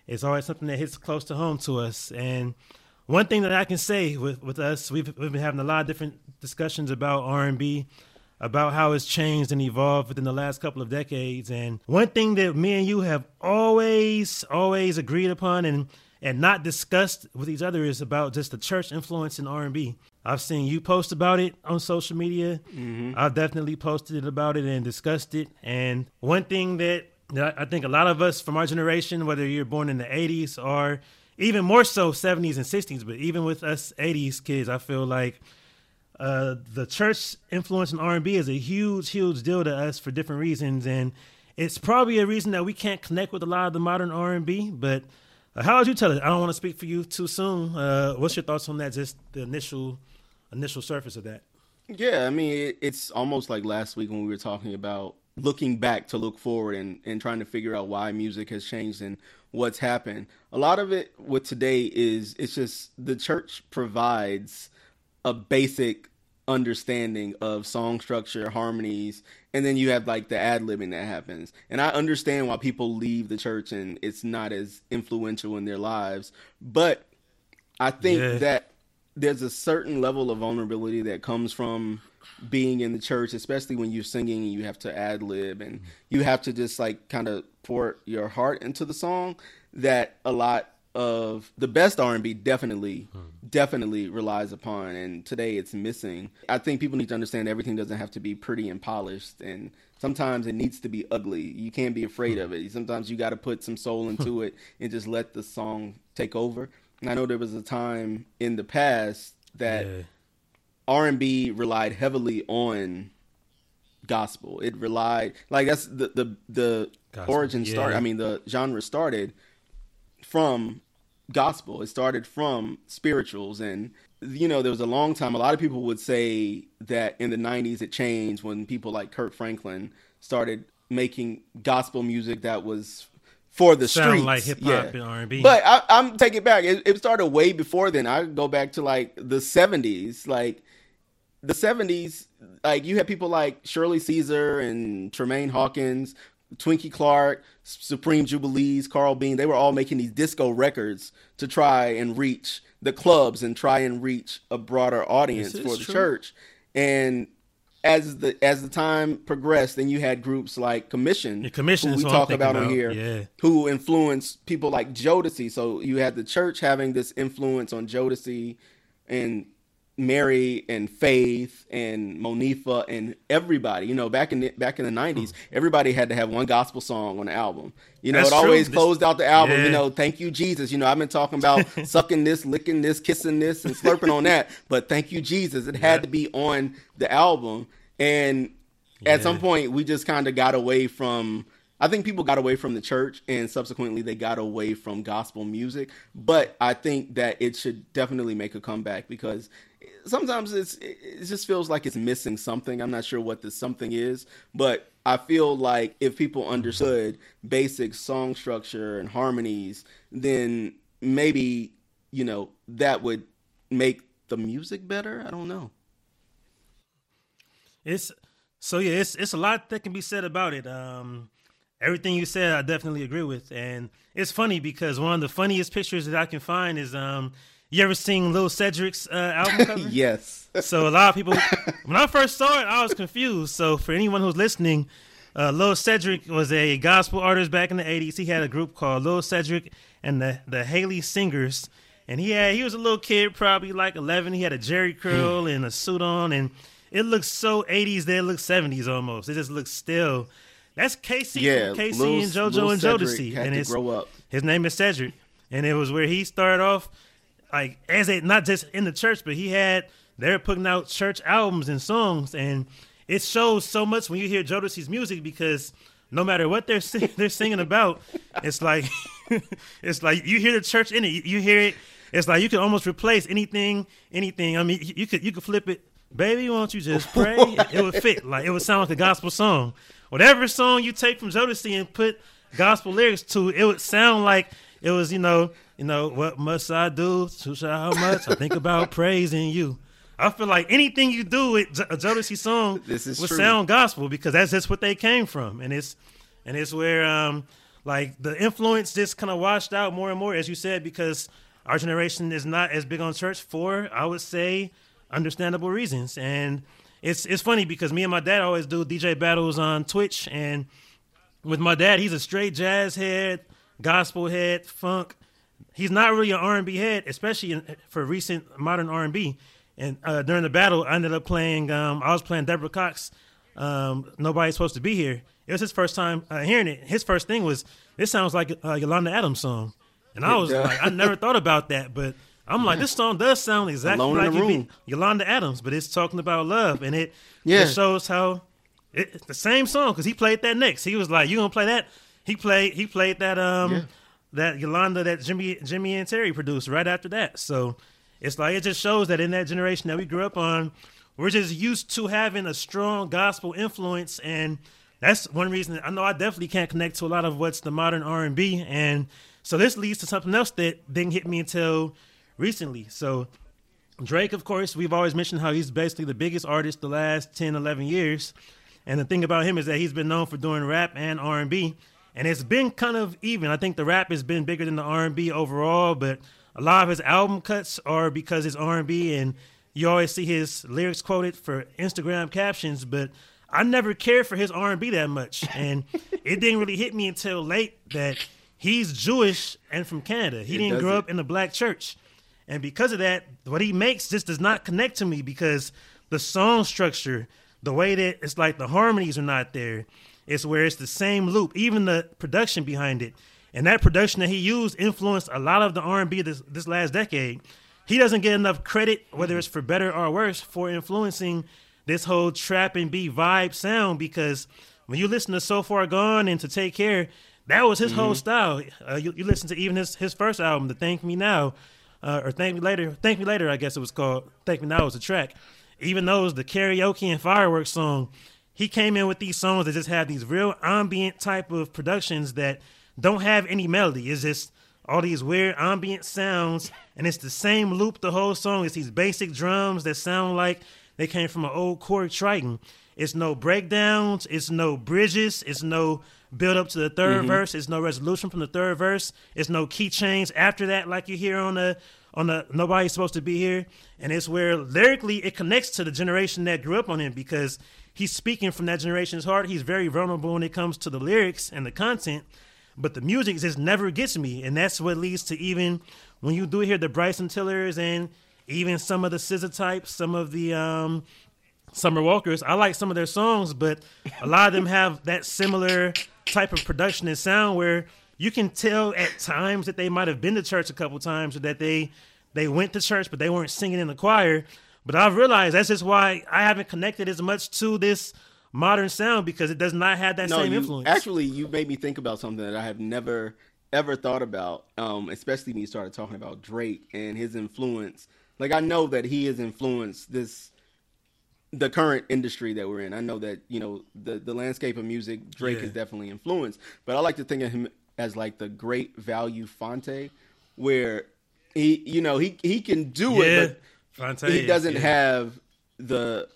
it's always something that hits close to home to us. And one thing that I can say with with us, we've we've been having a lot of different discussions about R and B about how it's changed and evolved within the last couple of decades. And one thing that me and you have always, always agreed upon and and not discussed with each other is about just the church influence in R&B. I've seen you post about it on social media. Mm-hmm. I've definitely posted about it and discussed it. And one thing that, that I think a lot of us from our generation, whether you're born in the 80s or even more so 70s and 60s, but even with us 80s kids, I feel like – uh, the church influence in R&B is a huge, huge deal to us for different reasons, and it's probably a reason that we can't connect with a lot of the modern R&B. But uh, how would you tell it? I don't want to speak for you too soon. Uh, what's your thoughts on that? Just the initial, initial surface of that. Yeah, I mean, it's almost like last week when we were talking about looking back to look forward and, and trying to figure out why music has changed and what's happened. A lot of it with today is it's just the church provides a basic understanding of song structure, harmonies, and then you have like the ad libbing that happens. And I understand why people leave the church and it's not as influential in their lives, but I think yeah. that there's a certain level of vulnerability that comes from being in the church, especially when you're singing and you have to ad lib and mm-hmm. you have to just like kind of pour your heart into the song that a lot of the best R&B definitely hmm. definitely relies upon and today it's missing. I think people need to understand everything doesn't have to be pretty and polished and sometimes it needs to be ugly. You can't be afraid hmm. of it. Sometimes you got to put some soul into it and just let the song take over. And I know there was a time in the past that yeah. R&B relied heavily on gospel. It relied like that's the the the gospel, origin yeah. start. I mean the genre started from gospel. It started from spirituals and you know, there was a long time a lot of people would say that in the 90s it changed when people like Kirk Franklin started making gospel music that was for the Sound streets. like hip hop yeah. and R and B. But I, am taking it back. It, it, started way before then. I go back to like the 70s. Like the 70s, like you had people like Shirley Caesar and Tramaine Hawkins Twinkie Clark, Supreme Jubilees, Carl Bean, they were all making these disco records to try and reach the clubs and try and reach a broader audience for the true. church. And as the as the time progressed, then you had groups like Commission, yeah, Commission, who we talk about, about on here, yeah. who influenced people like Jodeci. So you had the church having this influence on Jodeci, and Mary and Faith and Monifah and everybody. You know, back in the, back in the '90s, hmm. everybody had to have one gospel song on the album. You know, That's it always true. closed out the album. Yeah. You know, thank you Jesus. You know, I've been talking about sucking this, licking this, kissing this, and slurping on that. But thank you Jesus. It had to be on the album. And at some point, we just kind of got away from. I think people got away from the church, and subsequently they got away from gospel music. But I think that it should definitely make a comeback because sometimes it's it just feels like it's missing something. I'm not sure what the something is, but I feel like if people understood basic song structure and harmonies, then maybe you know that would make the music better. I don't know. It's so yeah, it's it's a lot that can be said about it. Um, everything you said, I definitely agree with, and it's funny because one of the funniest pictures that I can find is um, you ever seen Lil Cedric's uh, album cover? yes. So a lot of people, when I first saw it, I was confused. So for anyone who's listening, uh, Lil Cedric was a gospel artist back in the '80s. He had a group called Lil Cedric and the the Hailey Singers, and he had he was a little kid, probably like 11. He had a Jheri curl and a suit on, and it looks so '80s that it looks '70s almost. It just looks still. That's Casey, Yeah, Casey Lil- and JoJo Lil and Cedric Jodeci, and it's grow up. his name is Cedric, and it was where he started off, like as a not just in the church, but he had they're putting out church albums and songs, and it shows so much when you hear Jodeci's music because no matter what they're sing- they're singing about, it's like it's like you hear the church in it, you, you hear it. It's like you can almost replace anything, anything. I mean, you, you could you could flip it, baby. Won't you just pray? it would fit. Like it would sound like a gospel song. Whatever song you take from Jodeci and put gospel lyrics to, it would sound like it was, you know, you know, what must I do to show how much I think about praising you. I feel like anything you do with a Jodeci song This is would true. sound gospel because that's just what they came from, and it's and it's where um like the influence just kind of washed out more and more, as you said, because our generation is not as big on church for I would say understandable reasons, and it's it's funny because me and my dad always do DJ battles on Twitch, and with my dad, he's a straight jazz head, gospel head, funk. He's not really an R and B head, especially in, for recent modern R and B. And uh, during the battle, I ended up playing. Um, I was playing Deborah Cox. Um, Nobody's supposed to be here. It was his first time uh, hearing it. His first thing was, "This sounds like a Yolanda Adams song," and I was like, "I never thought about that," but I'm like, "This song does sound exactly Alone like be Yolanda Adams, but it's talking about love, and it, Yeah. it shows how it, it's the same song because he played that next. He was like, "You gonna play that?" He played he played that um Yeah. That Yolanda that Jimmy Jimmy and Terry produced right after that. So it's like it just shows that in that generation that we grew up on, we're just used to having a strong gospel influence, and that's one reason I know I definitely can't connect to a lot of what's the modern R and B, and so this leads to something else that didn't hit me until recently. So Drake, of course, we've always mentioned how he's basically the biggest artist the last 10, 11 years. And the thing about him is that he's been known for doing rap and R&B. And it's been kind of even. I think the rap has been bigger than the R&B overall, but a lot of his album cuts are because it's R&B and you always see his lyrics quoted for Instagram captions, but I never cared for his R&B that much. And it didn't really hit me until late that he's Jewish and from Canada. He It didn't grow doesn't. up in a black church. And because of that, what he makes just does not connect to me because the song structure, the way that it's like the harmonies are not there. It's where it's the same loop, even the production behind it. And that production that he used influenced a lot of the R&B this, this last decade. He doesn't get enough credit, whether it's for better or worse, for influencing this whole trap and B vibe sound because when you listen to So Far Gone and To Take Care, that was his whole style. Uh, you, you listen to even his, his first album, The Thank Me Now, uh, or Thank Me Later. Thank Me Later, I guess it was called. Thank Me Now was a track. Even though it was the karaoke and fireworks song, he came in with these songs that just have these real ambient type of productions that don't have any melody. It's just all these weird ambient sounds, and it's the same loop the whole song. It's these basic drums that sound like they came from an old Korg Triton. It's no breakdowns. It's no bridges. It's no build up to the 3rd mm-hmm. verse. It's no resolution from the third verse. It's no key change after that, like you hear on the on the Nobody's Supposed to Be Here. And it's where lyrically it connects to the generation that grew up on him because he's speaking from that generation's heart. He's very vulnerable when it comes to the lyrics and the content but the music just never gets me, and that's what leads to even when you do hear the Bryson Tillers and even some of the SZA types, some of the um, Summer Walkers. I like some of their songs, but a lot of them have that similar type of production and sound where you can tell at times that they might have been to church a couple times or that they they went to church but they weren't singing in the choir. But I've realized that's just why I haven't connected as much to this modern sound because it does not have that no, same you, influence. Actually, you made me think about something that I have never ever thought about, um, especially when you started talking about Drake and his influence. Like I know that he has influenced this the current industry that we're in. I know that you know the the landscape of music. Drake Yeah. is definitely influenced, but I like to think of him as like the great value Fonte, where he you know he he can do yeah, it, Fonte but he doesn't yeah. have the.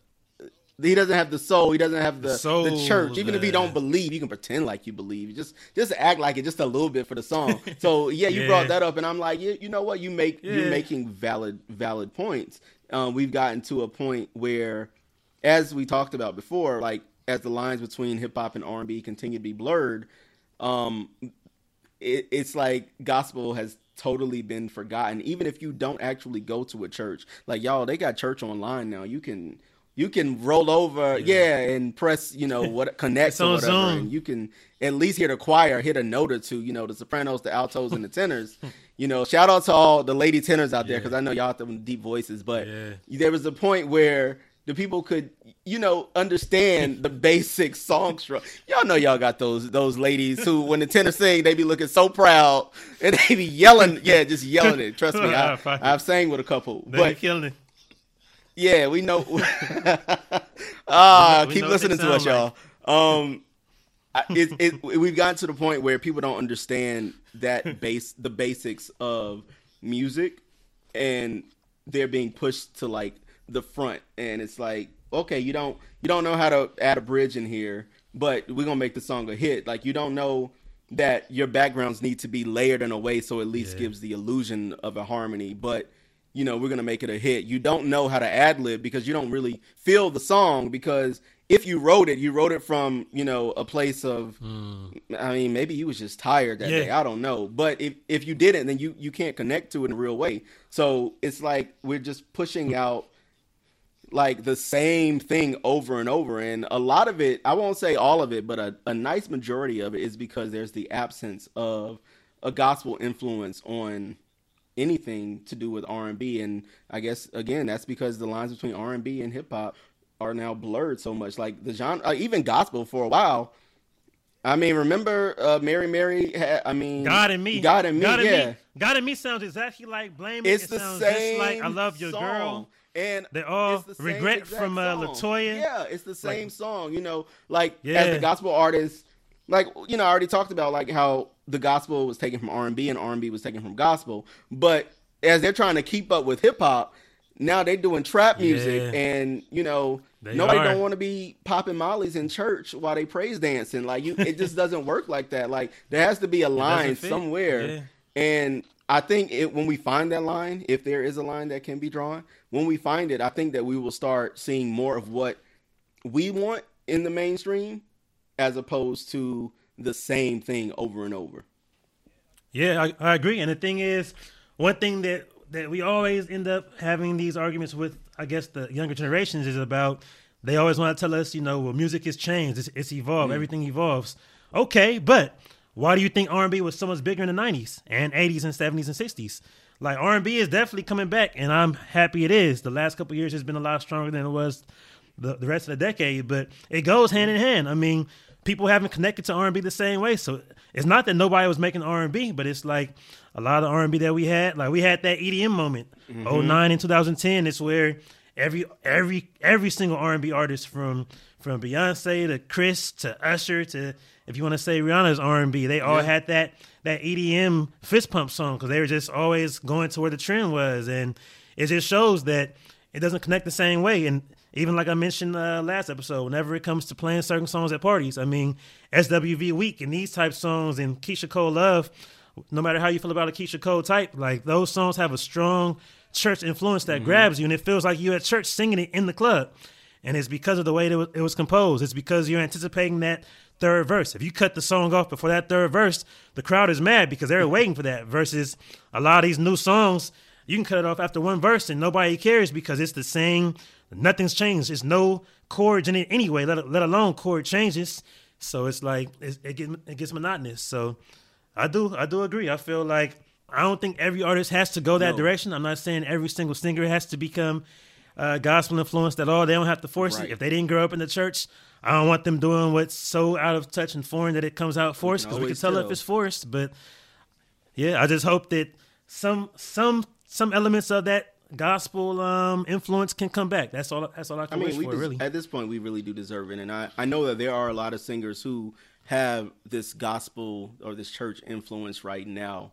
He doesn't have the soul. He doesn't have the, the, soul, church. Even if you don't believe, you can pretend like you believe. Just just act like it just a little bit for the song. So yeah, you Yeah. brought that up, and I'm like, you, you know what? You make Yeah. you're making valid valid points. Um, we've gotten to a point where, as we talked about before, like as the lines between hip hop and R and B continue to be blurred, um, it, it's like gospel has totally been forgotten. Even if you don't actually go to a church, like y'all, they got church online now. You can you can roll over, yeah, and press, you know, what connect It's or whatever, Zoom. and you can at least hear the choir hit a note or two. You know, the sopranos, the altos, and the tenors. You know, shout out to all the lady tenors out there because I know y'all have them deep voices, but Yeah. there was a point where the people could, you know, understand the basic song structure. Y'all know y'all got those those ladies who, when the tenor sing, they be looking so proud and they be yelling, yeah, just yelling it. Trust me, I, I've sang with a couple, They be but killing it. yeah, we know. Ah, We keep know listening to us, sound y'all. Um, it, it, we've gotten to the point where people don't understand that base, the basics of music, and they're being pushed to like the front, and it's like, okay, you don't you don't know how to add a bridge in here, but we're gonna make the song a hit. Like you don't know that your backgrounds need to be layered in a way so at least Yeah. gives the illusion of a harmony, but you know, we're gonna make it a hit. You don't know how to ad lib because you don't really feel the song because if you wrote it, you wrote it from, you know, a place of hmm. I mean, maybe you was just tired that. Yeah. day. I don't know. But if if you didn't, then you you can't connect to it in a real way. So it's like we're just pushing out like the same thing over and over. And a lot of it, I won't say all of it, but a, a nice majority of it is because there's the absence of a gospel influence on anything to do with R&B and I guess again that's because the lines between R&B and hip hop are now blurred so much like the genre uh, even gospel for a while I mean remember uh, Mary Mary had, I mean God and me. God and me God and yeah me. God and me sounds exactly like Blame It. it's it the sounds same just like I Love Your song. Girl. And They all the regret from, uh. LeToya. yeah it's the same Like- song you know like as Yeah. the gospel artist like you know I already talked about like how the gospel was taken from R&B and R&B was taken from gospel but as they're trying to keep up with hip hop now they're doing trap music Yeah. and you know They nobody are. don't want to be popping mollies in church while they praise dancing like you it just doesn't work like that like there has to be a line somewhere Yeah. and I think it, when we find that line, if there is a line that can be drawn, when we find it, I think that we will start seeing more of what we want in the mainstream as opposed to the same thing over and over. Yeah, I, I agree. And the thing is, one thing that that we always end up having these arguments with, I guess, the younger generations is about they always want to tell us, you know, well, music has changed, it's, it's evolved, mm. everything evolves. Okay, but why do you think R and B was so much bigger in the '90s and '80s and '70s and '60s? Like R and B is definitely coming back, and I'm happy it is. The last couple of years has been a lot stronger than it was the, the rest of the decade, but it goes hand in hand. I mean, people haven't connected to R and B the same way, so it's not that nobody was making R and B, but it's like a lot of R and B that we had. Like we had that EDM moment, Mm-hmm. 09 and 2010. It's where every every every single R and B artist from from Beyonce to Chris to Usher to if you want to say Rihanna's R and B, they all Yeah. had that that EDM fist pump song because they were just always going to where the trend was, and it just shows that it doesn't connect the same way. And even like I mentioned uh, last episode, whenever it comes to playing certain songs at parties, I mean SWV Weak and these type songs and Keyshia Cole Love, no matter how you feel about a Keyshia Cole type, like those songs have a strong church influence that grabs you, and it feels like you're at church singing it in the club. And it's because of the way that it was composed. It's because you're anticipating that third verse. If you cut the song off before that third verse, the crowd is mad because they're waiting for that. Versus a lot of these new songs, you can cut it off after one verse and nobody cares because it's the same. Nothing's changed. There's no chords in it anyway, let, let alone chord changes. So it's like it, it gets it gets monotonous. So I do I do agree. I feel like I don't think every artist has to go that No. direction. I'm not saying every single singer has to become uh, gospel influenced at all. They don't have to force Right. it. If they didn't grow up in the church, I don't want them doing what's so out of touch and foreign that it comes out forced because we can tell tell. if it's forced. But yeah, I just hope that some some some elements of that gospel um, influence can come back. That's all. That's all I I can mean, wish we for. des- really. at this point we really do deserve it, and I I know that there are a lot of singers who have this gospel or this church influence right now,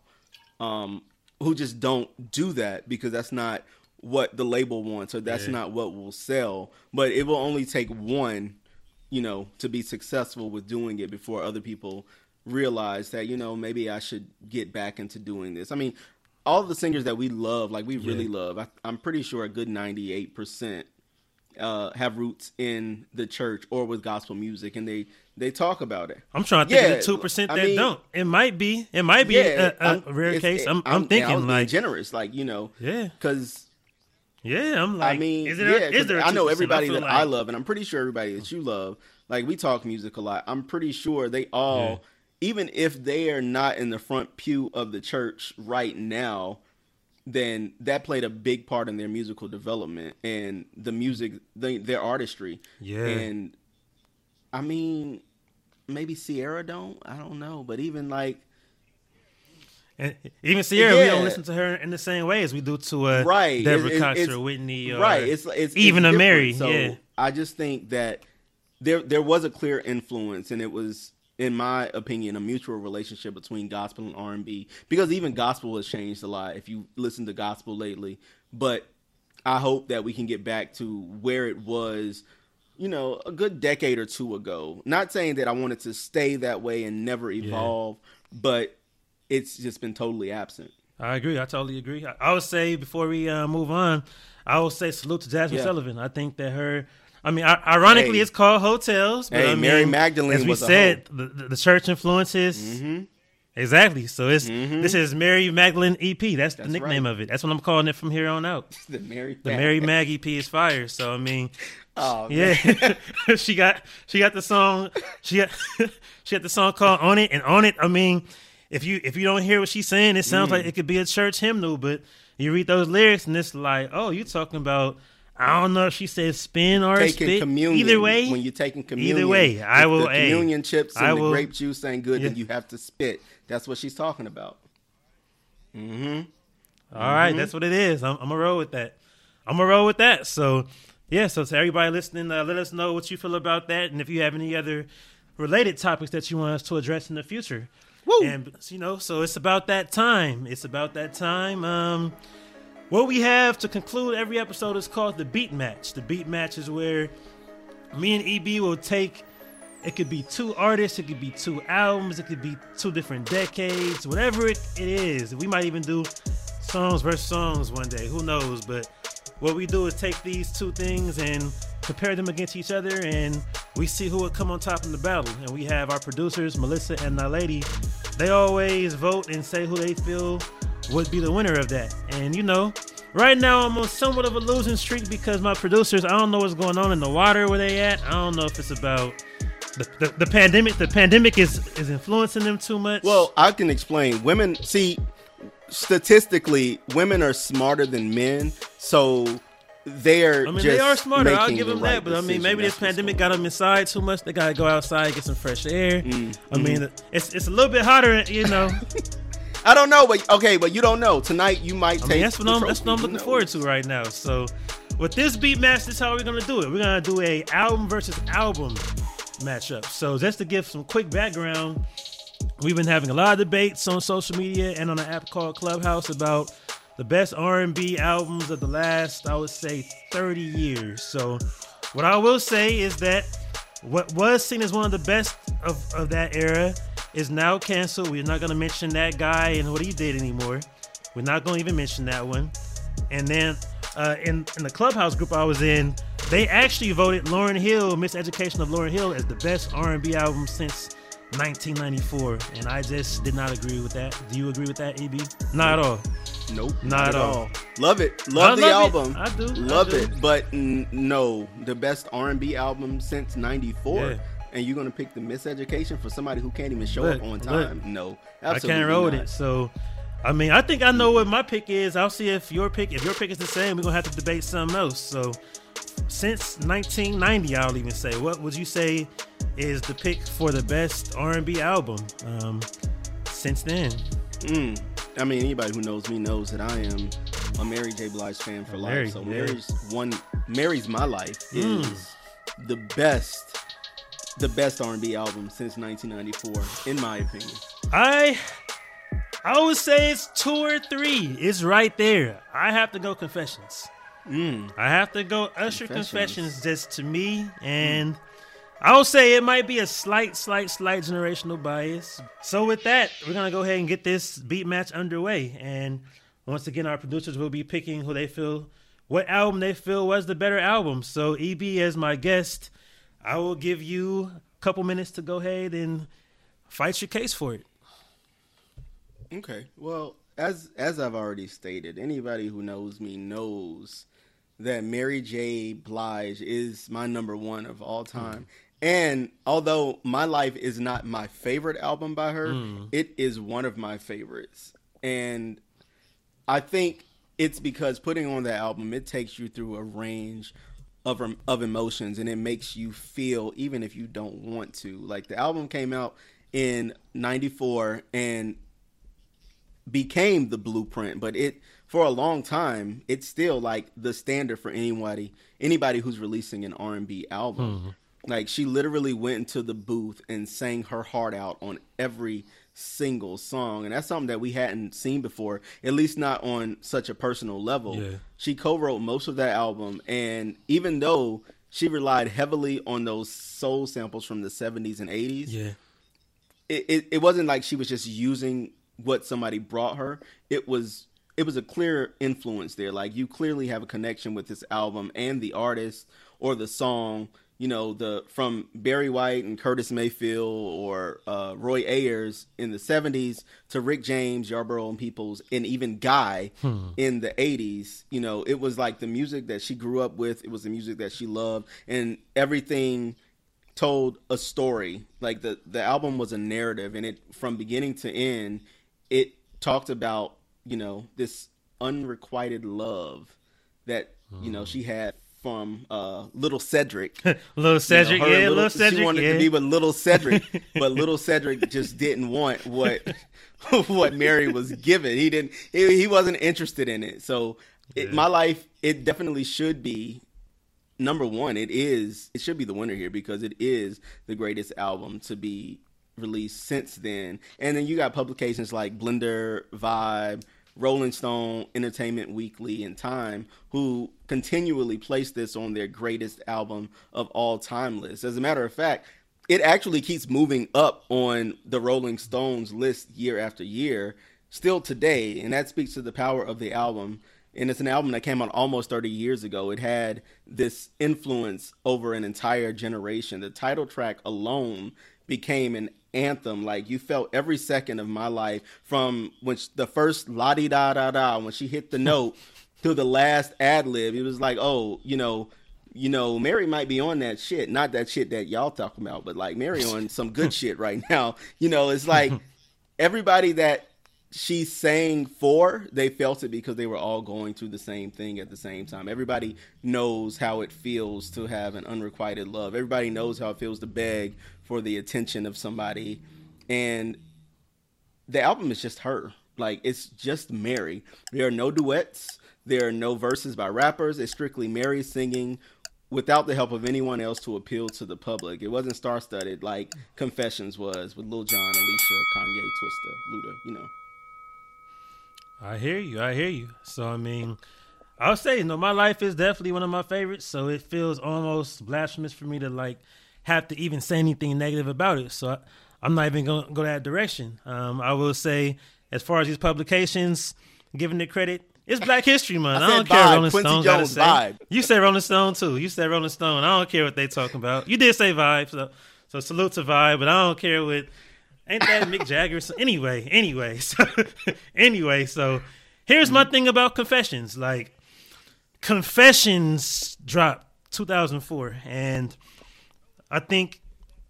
um, who just don't do that because that's not what the label wants or that's Yeah. not what will sell. But it will only take one, you know, to be successful with doing it before other people realize that you know maybe I should get back into doing this. I mean. All the singers that we love, like we really love, I, I'm pretty sure a good 98% uh, have roots in the church or with gospel music, and they they talk about it. I'm trying to think Yeah, of the two percent I that mean- don't. It might be. It might be Yeah, a, a I'm- rare case. I'm, I'm, I was thinking like, generous, like you know, yeah, because yeah. I'm like, I mean, is there, yeah, is there a I know everybody feel that like- I love, and I'm pretty sure everybody that you love. Like we talk music a lot. I'm pretty sure they all, even if they are not in the front pew of the church right now, then that played a big part in their musical development and the music, the, their artistry. Yeah. and I mean, maybe Ciara don't. I don't know, but even like And even Ciara, we don't listen to her in the same way as we do to uh, right. Deborah It's- Cox or Whitney, or right. It's it's even it's a Mary. so yeah, i just think that there there was a clear influence and it was in my opinion a mutual relationship between gospel and r&b because even gospel has changed a lot if you listen to gospel lately. But i hope that we can get back to where it was you know a good decade or two ago. Not saying that i wanted to stay that way and never evolve but it's just been totally absent I agree. I totally agree. I, I would say before we uh, move on, I would say salute to Jazmine Yeah. Sullivan. I think that her. I mean, ironically, Hey. it's called Heaux Tales. But Hey, I mean, Mary Magdalene as we was said, the, the, church influences. Mm-hmm. Exactly. So it's this is Mary Magdalene EP. That's, the nickname right. of it. That's what I'm calling it from here on out. the mary The Mary Mag EP is fire. So I mean, oh yeah, she got she got the song she got she got the song called "On It" and "On It." I mean, if you if you don't hear what she's saying, it Mm. sounds like it could be a church hymnal, but you read those lyrics and it's like, oh, you're talking about. I don't know if she says spin or taking spit. communion. Either way, when you're taking communion, Either way, I will- The communion chips and I the will- grape juice ain't good, Yeah. you have to spit. That's what she's talking about. Mm-hmm. All right, that's what it is. I'm, I'm gonna roll with that. I'm gonna roll with that. So, yeah. So to everybody listening, uh, let us know what you feel about that, and if you have any other related topics that you want us to address in the future. Woo. And you know, so it's about that time. It's about that time. Um, what we have to conclude every episode is called the beat match. The beat match is where me and EB will take. It could be two artists, it could be two albums, it could be two different decades, whatever it, it is. We might even do songs versus songs one day. Who knows? But what we do is take these two things and compare them against each other, and we see who would come on top in the battle. And we have our producers, Melissa and Nalady. They always vote and say who they feel would be the winner of that. And you know, right now I'm on somewhat of a losing streak because my producers, I don't know what's going on in the water where they at. I don't know if it's about the, the, the pandemic. The pandemic is is influencing them too much. Well, I can explain. Women, see, statistically, women are smarter than men, so they're. I mean, just they are smarter. I'll making give the them right that. But I mean, maybe this pandemic got them inside too much. They gotta go outside, get some fresh air. Mm, I mean, it's it's a little bit hotter, you know. I don't know, but okay, but you don't know. Tonight, you might I take. mean, that's what the I'm that's what I'm looking forward to right now. So, with this beat match, this is how we're gonna do it. We're gonna do a album versus album matchup. So, just to give some quick background, we've been having a lot of debates on social media and on an app called Clubhouse about the best R&B albums of the last, I would say, 30 years. So, what I will say is that what was seen as one of the best of, of that era is now canceled. We're not going to mention that guy and what he did anymore. We're not going to even mention that one. And then uh, in, in the Clubhouse group I was in, they actually voted Lauryn Hill, Miseducation of Lauryn Hill, as the best R&B album since 1994, and I just did not agree with that. Do you agree with that, EB? Not at all. Nope, Not at all. Love it, love I the love it. album. I do, I love do. it. But n- no, the best R and B album since '94. Yeah. And you're gonna pick the Miseducation for somebody who can't even show Look, up on look. time? No, absolutely I can't roll with it. So, I mean, I think I know what my pick is. I'll see if your pick, if your pick is the same, we're gonna have to debate something else. So, since 1990, I'll even say, what would you say is the pick for the best R&B album? Um, since then, Mm. I mean, anybody who knows me knows that I am a Mary J. Blige fan for life. So. Mary's one, Mary's My Life is Mm. the best, the best R&B album since 1994, in my opinion. I, I would say it's two or three. It's right there. I have to go Confessions. Mm. I have to go Usher Confessions. Confessions, just to me, and I will say it might be a slight, slight, slight generational bias. So with that, we're gonna go ahead and get this beat match underway, and once again, our producers will be picking who they feel, what album they feel was the better album. So EB as my guest, I will give you a couple minutes to go ahead and fight your case for it. Okay. Well, as as I've already stated, anybody who knows me knows that Mary J. Blige is my number one of all hmm. time. And although My Life is not my favorite album by her, hmm. it is one of my favorites. And I think it's because putting on that album, it takes you through a range of of emotions, and it makes you feel even if you don't want to. Like the album came out in '94, and became the blueprint, but it for a long time it's still like the standard for anybody anybody who's releasing an R&B album. Hmm. Like she literally went into the booth and sang her heart out on every single song and that's something that we hadn't seen before, at least not on such a personal level. Yeah. She co-wrote most of that album and even though she relied heavily on those soul samples from the 70s and 80s, Yeah, it, it, it wasn't like she was just using what somebody brought her. It was it was a clear influence there. Like you clearly have a connection with this album and the artist or the song. You know the from Barry White and Curtis Mayfield or uh, Roy Ayers in the '70s to Rick James, Yarborough and Peoples, and even Guy in the '80s. You know it was like the music that she grew up with. It was the music that she loved, and everything told a story. Like the the album was a narrative, and it from beginning to end, it talked about you know this unrequited love that you know she had from uh, little Cedric. little Cedric, You know, yeah, and little, Cedric, She wanted yeah. to be with little Cedric, but little Cedric just didn't want what what Mary was given. He didn't. He, he wasn't interested in it. So, it, Yeah. my life, it definitely should be number one. It is. It should be the winner here because it is the greatest album to be released since then. And then you got publications like Blender, Vibe. Rolling Stone, Entertainment Weekly, and Time, who continually place this on their greatest album of all time list. As a matter of fact, it actually keeps moving up on the Rolling Stones list year after year, still today, and that speaks to the power of the album. And it's an album that came out almost 30 years ago. It had this influence over an entire generation. The title track alone became an anthem. Like you felt every second of my life from when sh- the first la di da da da when she hit the note to the last ad lib. It was like, oh, you know, you know, Mary might be on that shit, not that shit that y'all talking about, but like Mary on some good shit right now. You know, it's like everybody that she sang for, they felt it because they were all going through the same thing at the same time. Everybody knows how it feels to have an unrequited love. Everybody knows how it feels to beg for the attention of somebody. And the album is just her. Like it's just Mary. There are no duets. There are no verses by rappers. It's strictly Mary singing without the help of anyone else to appeal to the public. It wasn't star studded like Confessions was with Lil Jon, Alicia, Kanye, Twista, Luda, you know. I hear you. I hear you. So I mean, I'll say, you know, my life is definitely one of my favorites. So it feels almost blasphemous for me to like have to even say anything negative about it. So I, I'm not even going to go that direction. Um, I will say, as far as these publications, giving it credit, it's Black History Month. I I, don't care vibe. Rolling Quincy Stone got to say. vibe. You said Rolling Stone too. You said Rolling Stone. I don't care what they talking about. You did say vibe. So So salute to Vibe, but I don't care what. Ain't that Mick Jagger? So anyway, anyway, so anyway, so here's my thing about Confessions. Like Confessions dropped 2004, and I think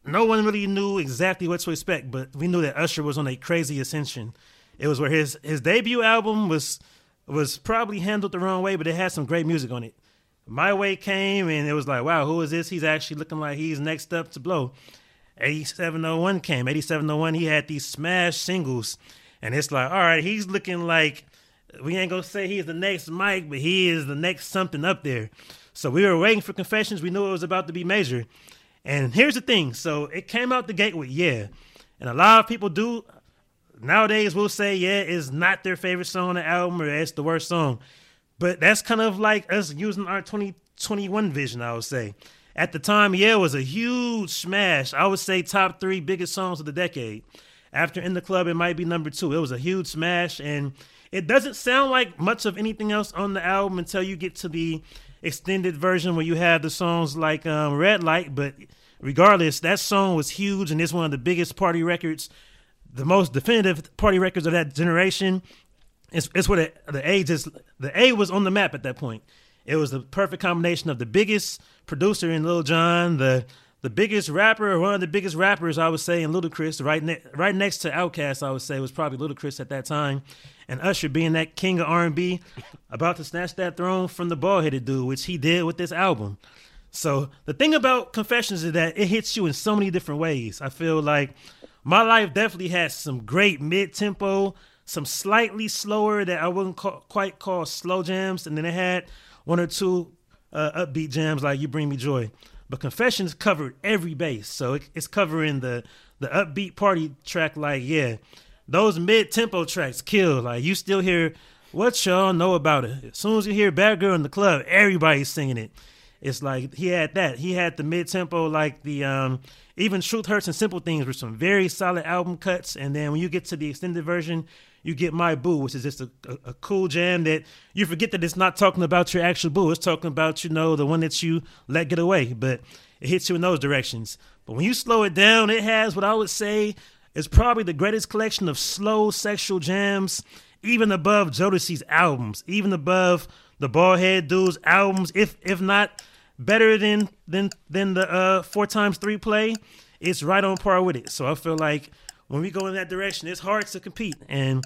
no one really knew exactly what to expect, but we knew that Usher was on a crazy ascension. It was where his his debut album was was probably handled the wrong way, but it had some great music on it. My Way came, and it was like, wow, who is this? He's actually looking like he's next up to blow. 8701 came. 8701, he had these smash singles, and it's like, all right, he's looking like we ain't gonna say he's the next Mike, but he is the next something up there. So we were waiting for confessions. We knew it was about to be major. And here's the thing. So it came out the gate with yeah. And a lot of people do nowadays will say yeah is not their favorite song on the album or it's the worst song. But that's kind of like us using our 2021 vision, I would say. At the time, yeah, it was a huge smash. I would say top three biggest songs of the decade. After In the Club, it might be number two. It was a huge smash, and it doesn't sound like much of anything else on the album until you get to the extended version where you have the songs like um, Red Light. But regardless, that song was huge, and it's one of the biggest party records, the most definitive party records of that generation. It's, it's where the, the A just the A was on the map at that point. It was the perfect combination of the biggest producer in Lil Jon, the the biggest rapper, one of the biggest rappers, I would say, in Ludacris, right ne- right next to Outkast, I would say was probably Ludacris at that time, and Usher being that king of R&B, about to snatch that throne from the bald-headed dude, which he did with this album. So the thing about Confessions is that it hits you in so many different ways. I feel like my life definitely has some great mid-tempo, some slightly slower that I wouldn't call, quite call slow jams, and then it had one or two uh, upbeat jams like "You Bring Me Joy." But Confessions covered every base, so it, it's covering the the upbeat party track. Like, yeah, those mid tempo tracks kill. Like, you still hear what y'all know about it. As soon as you hear "Bad Girl" in the club, everybody's singing it. It's like he had that. He had the mid tempo, like the um, even "Truth Hurts" and "Simple Things" were some very solid album cuts. And then when you get to the extended version, you get my boo, which is just a, a, a, cool jam that you forget that it's not talking about your actual boo. It's talking about, you know, the one that you let get away. But it hits you in those directions. But when you slow it down, it has what I would say is probably the greatest collection of slow sexual jams, even above Jodeci's albums, even above the Ballhead Dudes albums, if if not better than than than the uh, four times three play. It's right on par with it. So I feel like when we go in that direction, it's hard to compete. And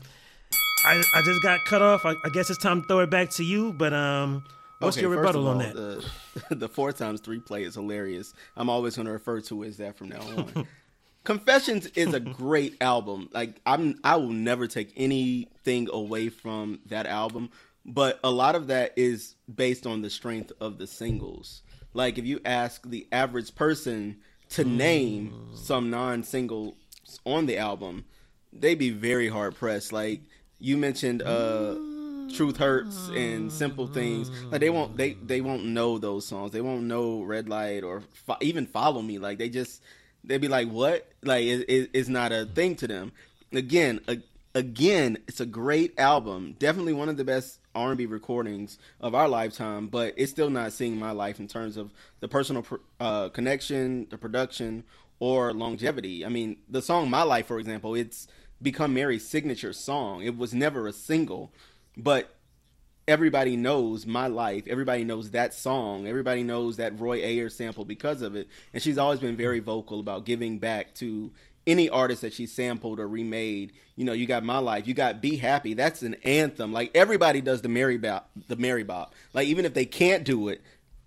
I, I just got cut off. I, I, guess it's time to throw it back to you. But um, what's okay, your rebuttal all, on that? The, the, four times three play is hilarious. I'm always going to refer to it as that from now on. Confessions is a great album. Like I'm, I will never take anything away from that album. But a lot of that is based on the strength of the singles. Like if you ask the average person to name mm. some non-single on the album, they'd be very hard pressed. Like you mentioned, uh, "Truth Hurts" and "Simple Things." Like they won't they they won't know those songs. They won't know "Red Light" or fo- even "Follow Me." Like they just they'd be like, "What?" Like it, it, it's not a thing to them. Again, a, again, it's a great album. Definitely one of the best R&B recordings of our lifetime, but it's still not seeing my life in terms of the personal uh, connection, the production, or longevity. I mean, the song My Life, for example, it's become Mary's signature song. It was never a single, but everybody knows My Life. Everybody knows that song. Everybody knows that Roy Ayers sample because of it. And she's always been very vocal about giving back to any artist that she sampled or remade. You know, you got My Life, you got Be Happy. That's an anthem. Like everybody does the Mary Bop, the Mary Bop. Like even if they can't do it,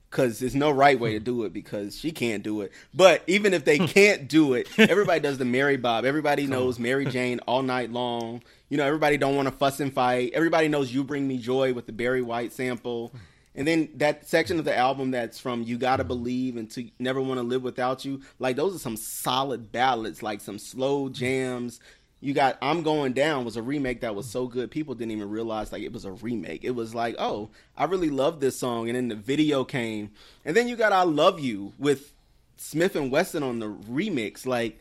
because there's no right way to do it because she can't do it. But even if they hmm. can't do it, everybody does the Mary Bop. Everybody knows Mary Jane all night long. You know, everybody don't want to fuss and fight. Everybody knows You Bring Me Joy with the Barry White sample. And then that section of the album that's from You Gotta Believe and to Never Want to Live Without You, like those are some solid ballads, like some slow jams, you got I'm Going Down was a remake that was so good people didn't even realize like it was a remake. It was like, oh, I really love this song, and then the video came, and then you got I Love You with Smif-N-Wessun on the remix. Like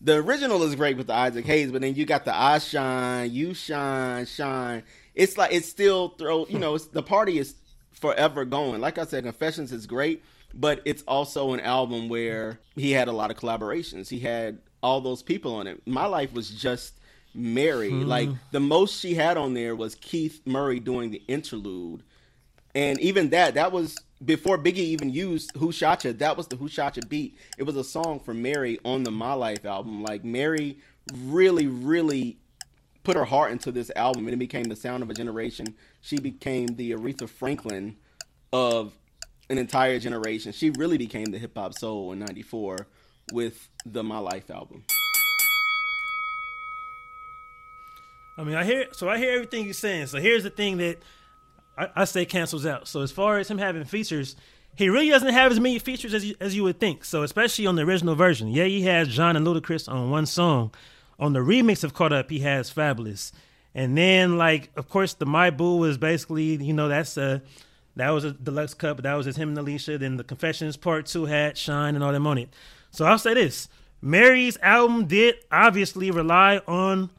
the original is great with the Isaac Hayes, but then you got the I Shine, You Shine, Shine. It's like it's still throw. You know, the party is forever going. Like I said, Confessions is great, but it's also an album where he had a lot of collaborations. He had all those people on it. My life was just Mary. Hmm. Like the most she had on there was Keith Murray doing the interlude. And even that, that was before Biggie even used Who Shot Ya, that was the Who Shot Ya beat. It was a song for Mary on the My Life album. Like Mary really, really put her heart into this album and it became the sound of a generation. She became the Aretha Franklin of an entire generation. She really became the hip hop soul in '94 with the My Life album. I mean, I hear so I hear everything you're saying. So here's the thing that I, I, say cancels out. So as far as him having features, he really doesn't have as many features as you, as you would think. So especially on the original version, yeah, he has Jon and Ludacris on one song. On the remix of Caught Up, he has Fabolous, and then like of course the My Boo was basically you know that's a that was a deluxe cut, but that was just him and Alicia. Then the Confessions Part Two had Shyne and all them on it. So I'll say this: Mary's album did obviously rely on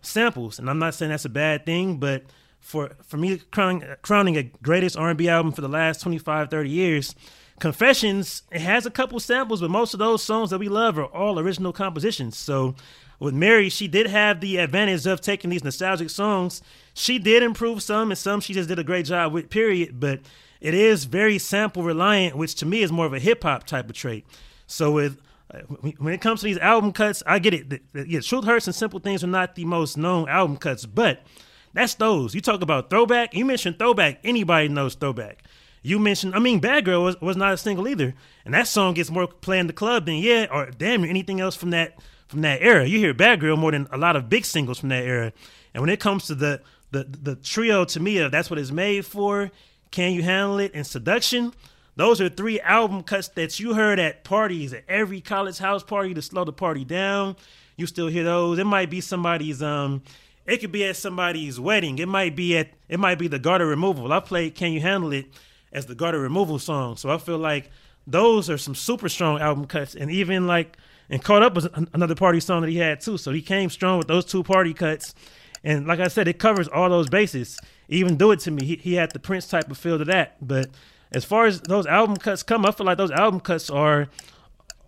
samples, and I'm not saying that's a bad thing, but for for me crowning, crowning a greatest R&B album for the last 25, 30 years, Confessions it has a couple samples, but most of those songs that we love are all original compositions. So with Mary, she did have the advantage of taking these nostalgic songs. She did improve some, and some she just did a great job with. Period, but it is very sample reliant, which to me is more of a hip hop type of trait. So with uh, when it comes to these album cuts, I get it. Yeah, Truth Hurts and Simple Things are not the most known album cuts, but that's those. You talk about throwback. You mentioned throwback. Anybody knows throwback. You mentioned, I mean, Bad Girl was, was not a single either, and that song gets more play in the club than yeah, or damn anything else from that from that era. You hear Bad Girl more than a lot of big singles from that era. And when it comes to the the the trio to me of that's what it's made for, Can You Handle It and Seduction, those are three album cuts that you heard at parties at every college house party to slow the party down. You still hear those. It might be somebody's um it could be at somebody's wedding. It might be at it might be the garter removal. I played Can You Handle It as the garter removal song. So I feel like those are some super strong album cuts and even like and caught up with another party song that he had too. So he came strong with those two party cuts. And like I said, it covers all those bases. Even do it to me. He, he had the Prince type of feel to that. But as far as those album cuts come, I feel like those album cuts are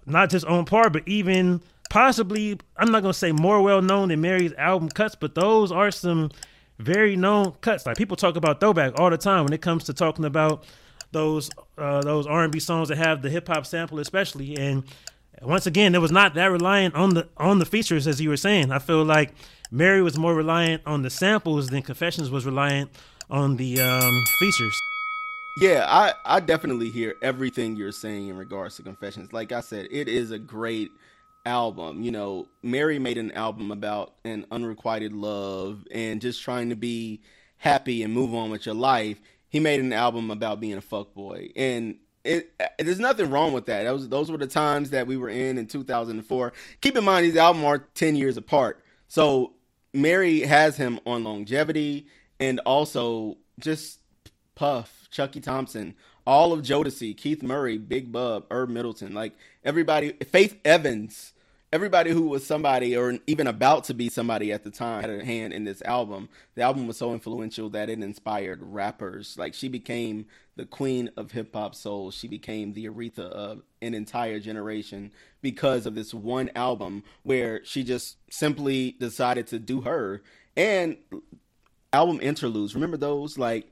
not just on par, but even possibly, I'm not gonna say more well known than Mary's album cuts, but those are some very known cuts. Like people talk about throwback all the time when it comes to talking about those uh, those R&B songs that have the hip hop sample, especially. And once again, it was not that reliant on the on the features as you were saying. I feel like Mary was more reliant on the samples than Confessions was reliant on the um, features. Yeah, I I definitely hear everything you're saying in regards to Confessions. Like I said, it is a great album. You know, Mary made an album about an unrequited love and just trying to be happy and move on with your life. He made an album about being a fuckboy. And it, there's nothing wrong with that. Those those were the times that we were in in 2004. Keep in mind these albums are 10 years apart. So Mary has him on longevity and also just Puff, Chucky Thompson, all of Jodeci, Keith Murray, Big Bub, Herb Middleton, like everybody, Faith Evans, everybody who was somebody or even about to be somebody at the time had a hand in this album. The album was so influential that it inspired rappers. Like she became the queen of hip hop soul. She became the Aretha of an entire generation because of this one album where she just simply decided to do her and album interludes. Remember those? Like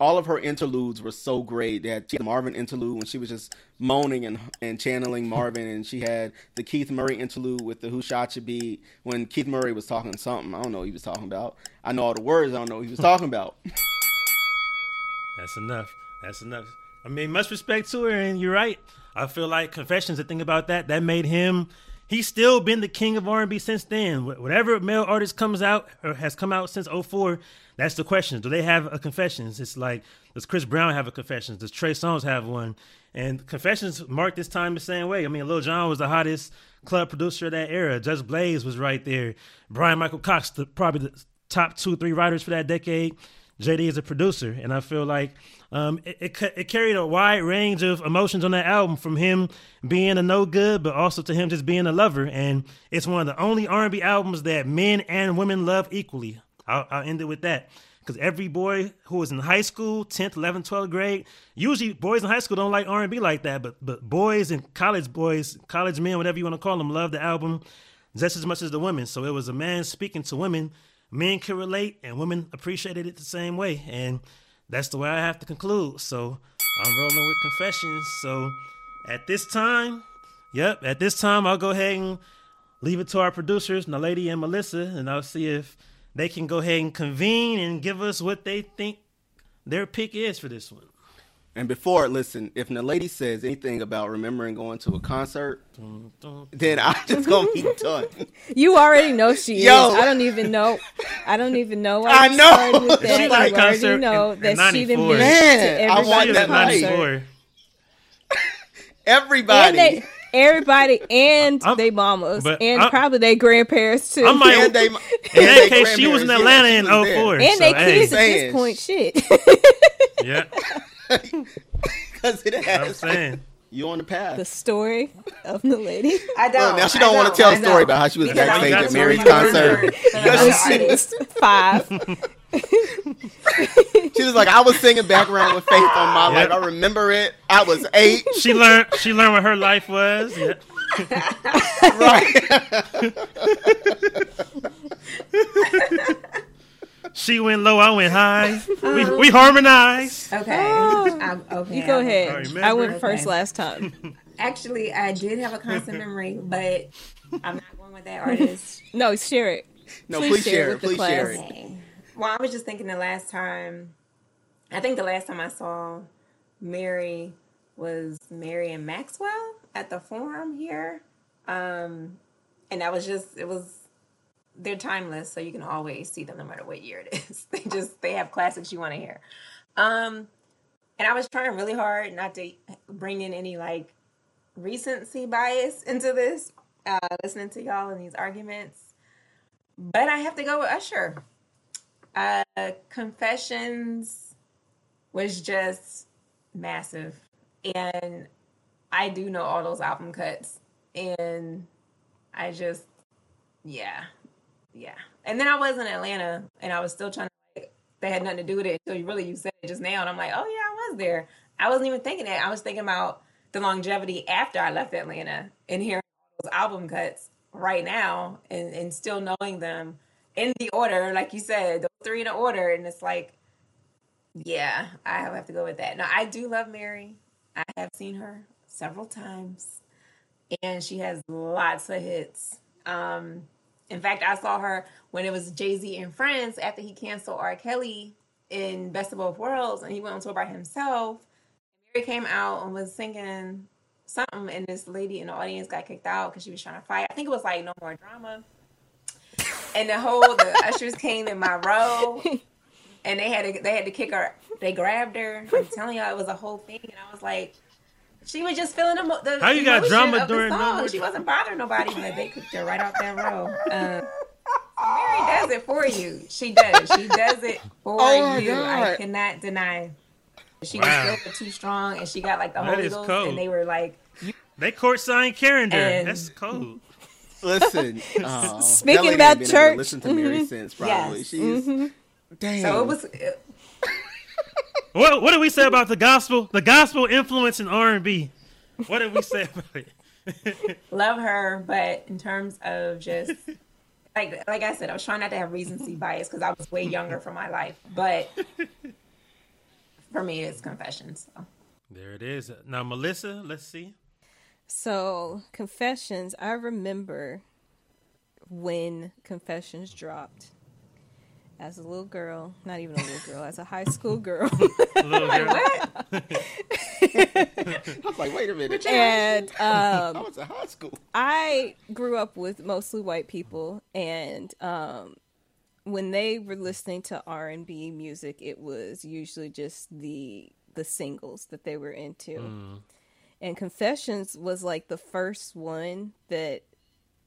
all of her interludes were so great. That she had Marvin interlude when she was just moaning and and channeling Marvin, and she had the Keith Murray interlude with the Who Shot Ya beat when Keith Murray was talking something. I don't know what he was talking about. I know all the words. I don't know what he was talking about. That's enough. That's enough. I mean, much respect to her, and you're right. I feel like Confessions. The thing about that that made him. He's still been the king of R&B since then. Whatever male artist comes out or has come out since 04, that's the question. Do they have a confessions? It's like, does Chris Brown have a confessions? Does Trey Songz have one? And confessions marked this time the same way. I mean, Lil Jon was the hottest club producer of that era. Just Blaze was right there. Brian Michael Cox, the, probably the top two, three writers for that decade. JD is a producer, and I feel like um, it, it, it carried a wide range of emotions on that album, from him being a no good, but also to him just being a lover. And it's one of the only R&B albums that men and women love equally. I'll, I'll end it with that. because every boy who was in high school, 10th, 11th, 12th grade, usually boys in high school don't like R&B like that, but but boys and college boys, college men, whatever you want to call them, love the album just as much as the women. So it was a man speaking to women. Men can relate, and women appreciated it the same way, and that's the way I have to conclude. So I'm rolling with confessions. So at this time, yep, at this time, I'll go ahead and leave it to our producers, Nalady and Melissa, and I'll see if they can go ahead and convene and give us what they think their pick is for this one. And before, listen, if the lady says anything about remembering going to a concert, dun, dun, then I'm just gonna be done. You already know she Yo. is. I don't even know. I don't even know. Why I know. With that. She like concert know in, that in she didn't Man, I want that night. Everybody. Everybody and I'm, they mamas and I'm, probably their grandparents too. I might, and they, in that case, she was in Atlanta yeah, in 04. And so, they kids hey. at this point, shit. yeah. Because it has. I'm saying. You on the path. The story of the lady. I don't. Well, now she don't, don't want to tell a story about how she was because backstage at Mary's concert. she was five. she was like, I was singing background with Faith on my yep. life. I remember it. I was eight. She learned. She learned what her life was. Yeah. right she went low, I went high. we we harmonized. Okay. Oh. okay. You go ahead. I, I went okay. first last time. Actually, I did have a constant memory, but I'm not going with that artist. no, share it. No, please, please share, it. Please share it. Well, I was just thinking the last time. I think the last time I saw Mary was Mary and Maxwell at the Forum here, um, and that was just it was they're timeless, so you can always see them no matter what year it is. they just they have classics you want to hear. Um, and I was trying really hard not to bring in any like recency bias into this, uh, listening to y'all in these arguments. But I have to go with Usher. Uh, Confessions was just massive, and I do know all those album cuts, and I just yeah yeah. And then I was in Atlanta and I was still trying to like, they had nothing to do with it until you really you said it just now and I'm like, oh yeah, I was there. I wasn't even thinking that. I was thinking about the longevity after I left Atlanta and hearing those album cuts right now and, and still knowing them in the order, like you said, the three in the order, and it's like, yeah, I have to go with that. Now I do love Mary. I have seen her several times, and she has lots of hits. Um, in fact, I saw her when it was Jay Z and Friends after he canceled R. Kelly in Best of Both Worlds and he went on tour by himself. Mary came out and was singing something, and this lady in the audience got kicked out because she was trying to fight. I think it was like No More Drama. And the whole the ushers came in my row, and they had to they had to kick her. They grabbed her. I'm telling y'all, it was a whole thing, and I was like, she was just feeling the, the how you got drama during no She wasn't bothering nobody, but they kicked her right off that row. Um, Mary does it for you. She does. She does it for oh you. God. I cannot deny. She wow. was still too strong, and she got like the that Holy Ghost, cold. and they were like, they court signed Karen there. That's cold. Listen, uh, speaking about church, listen to Mary mm-hmm. since probably yes. she's. Mm-hmm. Damn. So it was. It, what what did we say about the gospel? The gospel influence in R and B. What did we say about it? Love her, but in terms of just like like I said, I was trying not to have recency bias because I was way younger for my life. But for me, it's confessions. So. There it is. Now, Melissa, let's see. So, confessions. I remember when confessions dropped as a little girl, not even a little girl, as a high school girl. little girl. what? I was like, wait a minute. And um, I was in high school. I grew up with mostly white people, and um, when they were listening to R and B music, it was usually just the the singles that they were into. Mm. And Confessions was like the first one that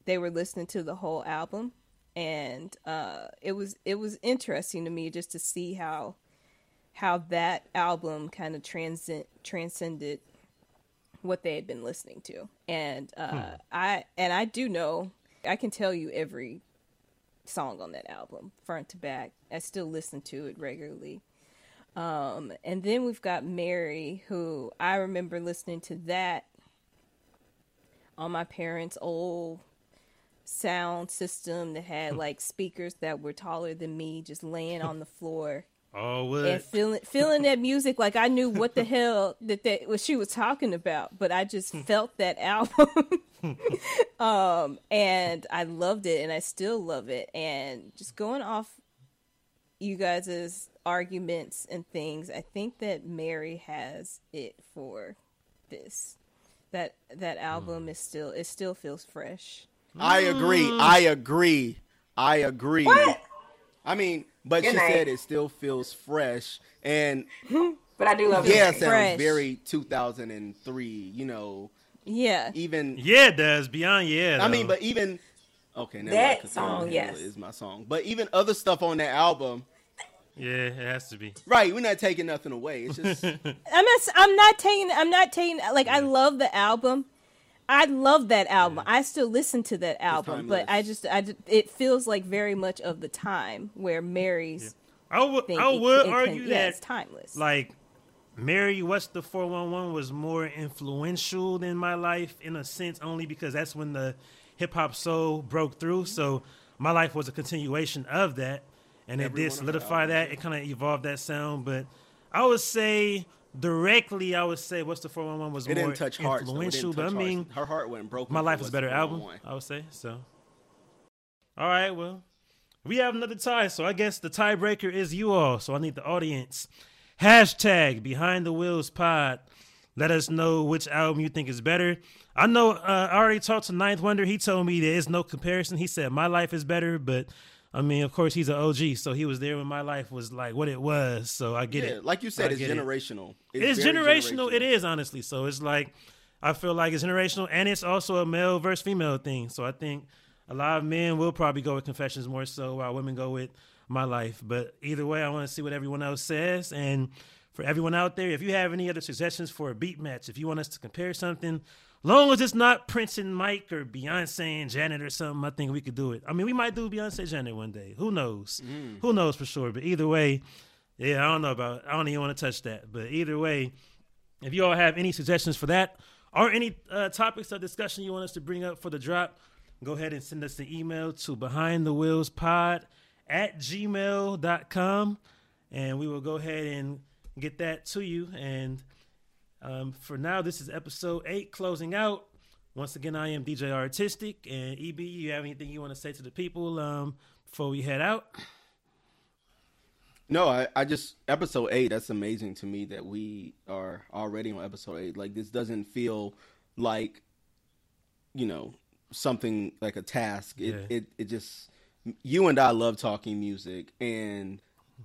they were listening to the whole album and uh, it was it was interesting to me just to see how how that album kind of transcend transcended what they had been listening to and uh, hmm. i and i do know i can tell you every song on that album, front to back. I still listen to it regularly. Um, and then we've got Mary, who I remember listening to that on my parents' old sound system that had hmm. like speakers that were taller than me, just laying on the floor. Oh, what? and feeling feeling that music like I knew what the hell that that what she was talking about, but I just hmm. felt that album. Hmm. um and I loved it and I still love it and just going off you guys' arguments and things, I think that Mary has it for this. That that album is still it still feels fresh. I agree. Mm. I agree. I agree. What? I mean, but Good she night. said it still feels fresh, and But I do love yeah, it. it sounds Fresh. very 2003. You know, Yeah. even yeah, it does. Beyond yeah. I mean, but even okay, never That mind, 'cause song, Handle yes. It is my song. But even other stuff on that album, yeah, it has to be. right? We're not taking nothing away. It's just I'm not. I'm not taking. I'm not taking. Like I love the album. I love that album. I still listen to that album, but I just, I, ju- it feels like very much of the time where Mary's. I would, I would it can- argue yeah, that it's timeless. like Mary What's the 411 was more influential in my life in a sense only because that's when the hip hop soul broke through. Mm-hmm. So my life was a continuation of that and it did one of her solidify that. It kind of evolved that sound, but I would say directly I would say What's the 411 was it more didn't touch hearts. influential, didn't but I touch hearts. mean her heart wasn't broken. my life is better album, I would say. So All right, well, we have another tie, so I guess the tiebreaker is you all. So I need the audience. Hashtag behind the wheels pod. Let us know which album you think is better. I know uh, I already talked to Ninth Wonder. He told me there is no comparison. He said my life is better, but I mean, of course, he's an OG, so he was there when my life was like what it was. So I get Yeah, it. like you said, it's get it. generational. It's very generational. It is honestly. So it's like I feel like it's generational, and it's also a male versus female thing. So I think a lot of men will probably go with Confessions more so, while women go with My Life. But either way, I want to see what everyone else says. And for everyone out there, if you have any other suggestions for a beat match, if you want us to compare something, long as it's not Prince and Mike or Beyonce and Janet or something, I think we could do it. I mean, we might do Beyonce Janet one day. Who knows? Who knows for sure? But either way, yeah, I don't know about. I don't even want to touch that. But either way, if you all have any suggestions for that or any uh, topics of discussion you want us to bring up for the drop, go ahead and send us the email to behind the wheels pod at gmail.com and we will go ahead and get that to you. And um, for now, this is episode eight closing out. Once again, I am DJ R-Tistic. And EB, you have anything you want to say to the people um, before we head out? No, I, I just episode eight. That's amazing to me that we are already on episode eight. Like this doesn't feel like, you know, something like a task. It Yeah. it it just you and I love talking music and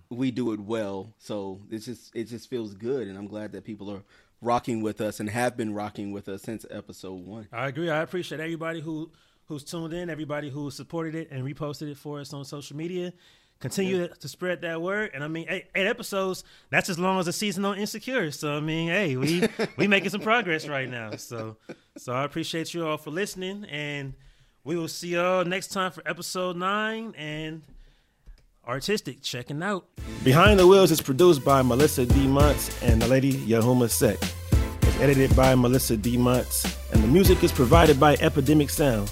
we do it well. So it's just it just feels good, and I'm glad that people are rocking with us and have been rocking with us since episode one. I agree. I appreciate everybody who who's tuned in, everybody who supported it and reposted it for us on social media. Continue to spread that word, and I mean, eight, eight episodes. That's as long as a season on Insecure. So I mean, hey, we we making some progress right now. So so I appreciate you all for listening, and we will see y'all next time for episode nine and R-Tistic checking out. Behind the Wheels is produced by Melissa D. Muntz and the lady Yahuma Sek. It's edited by Melissa D. Muntz, and the music is provided by Epidemic Sound.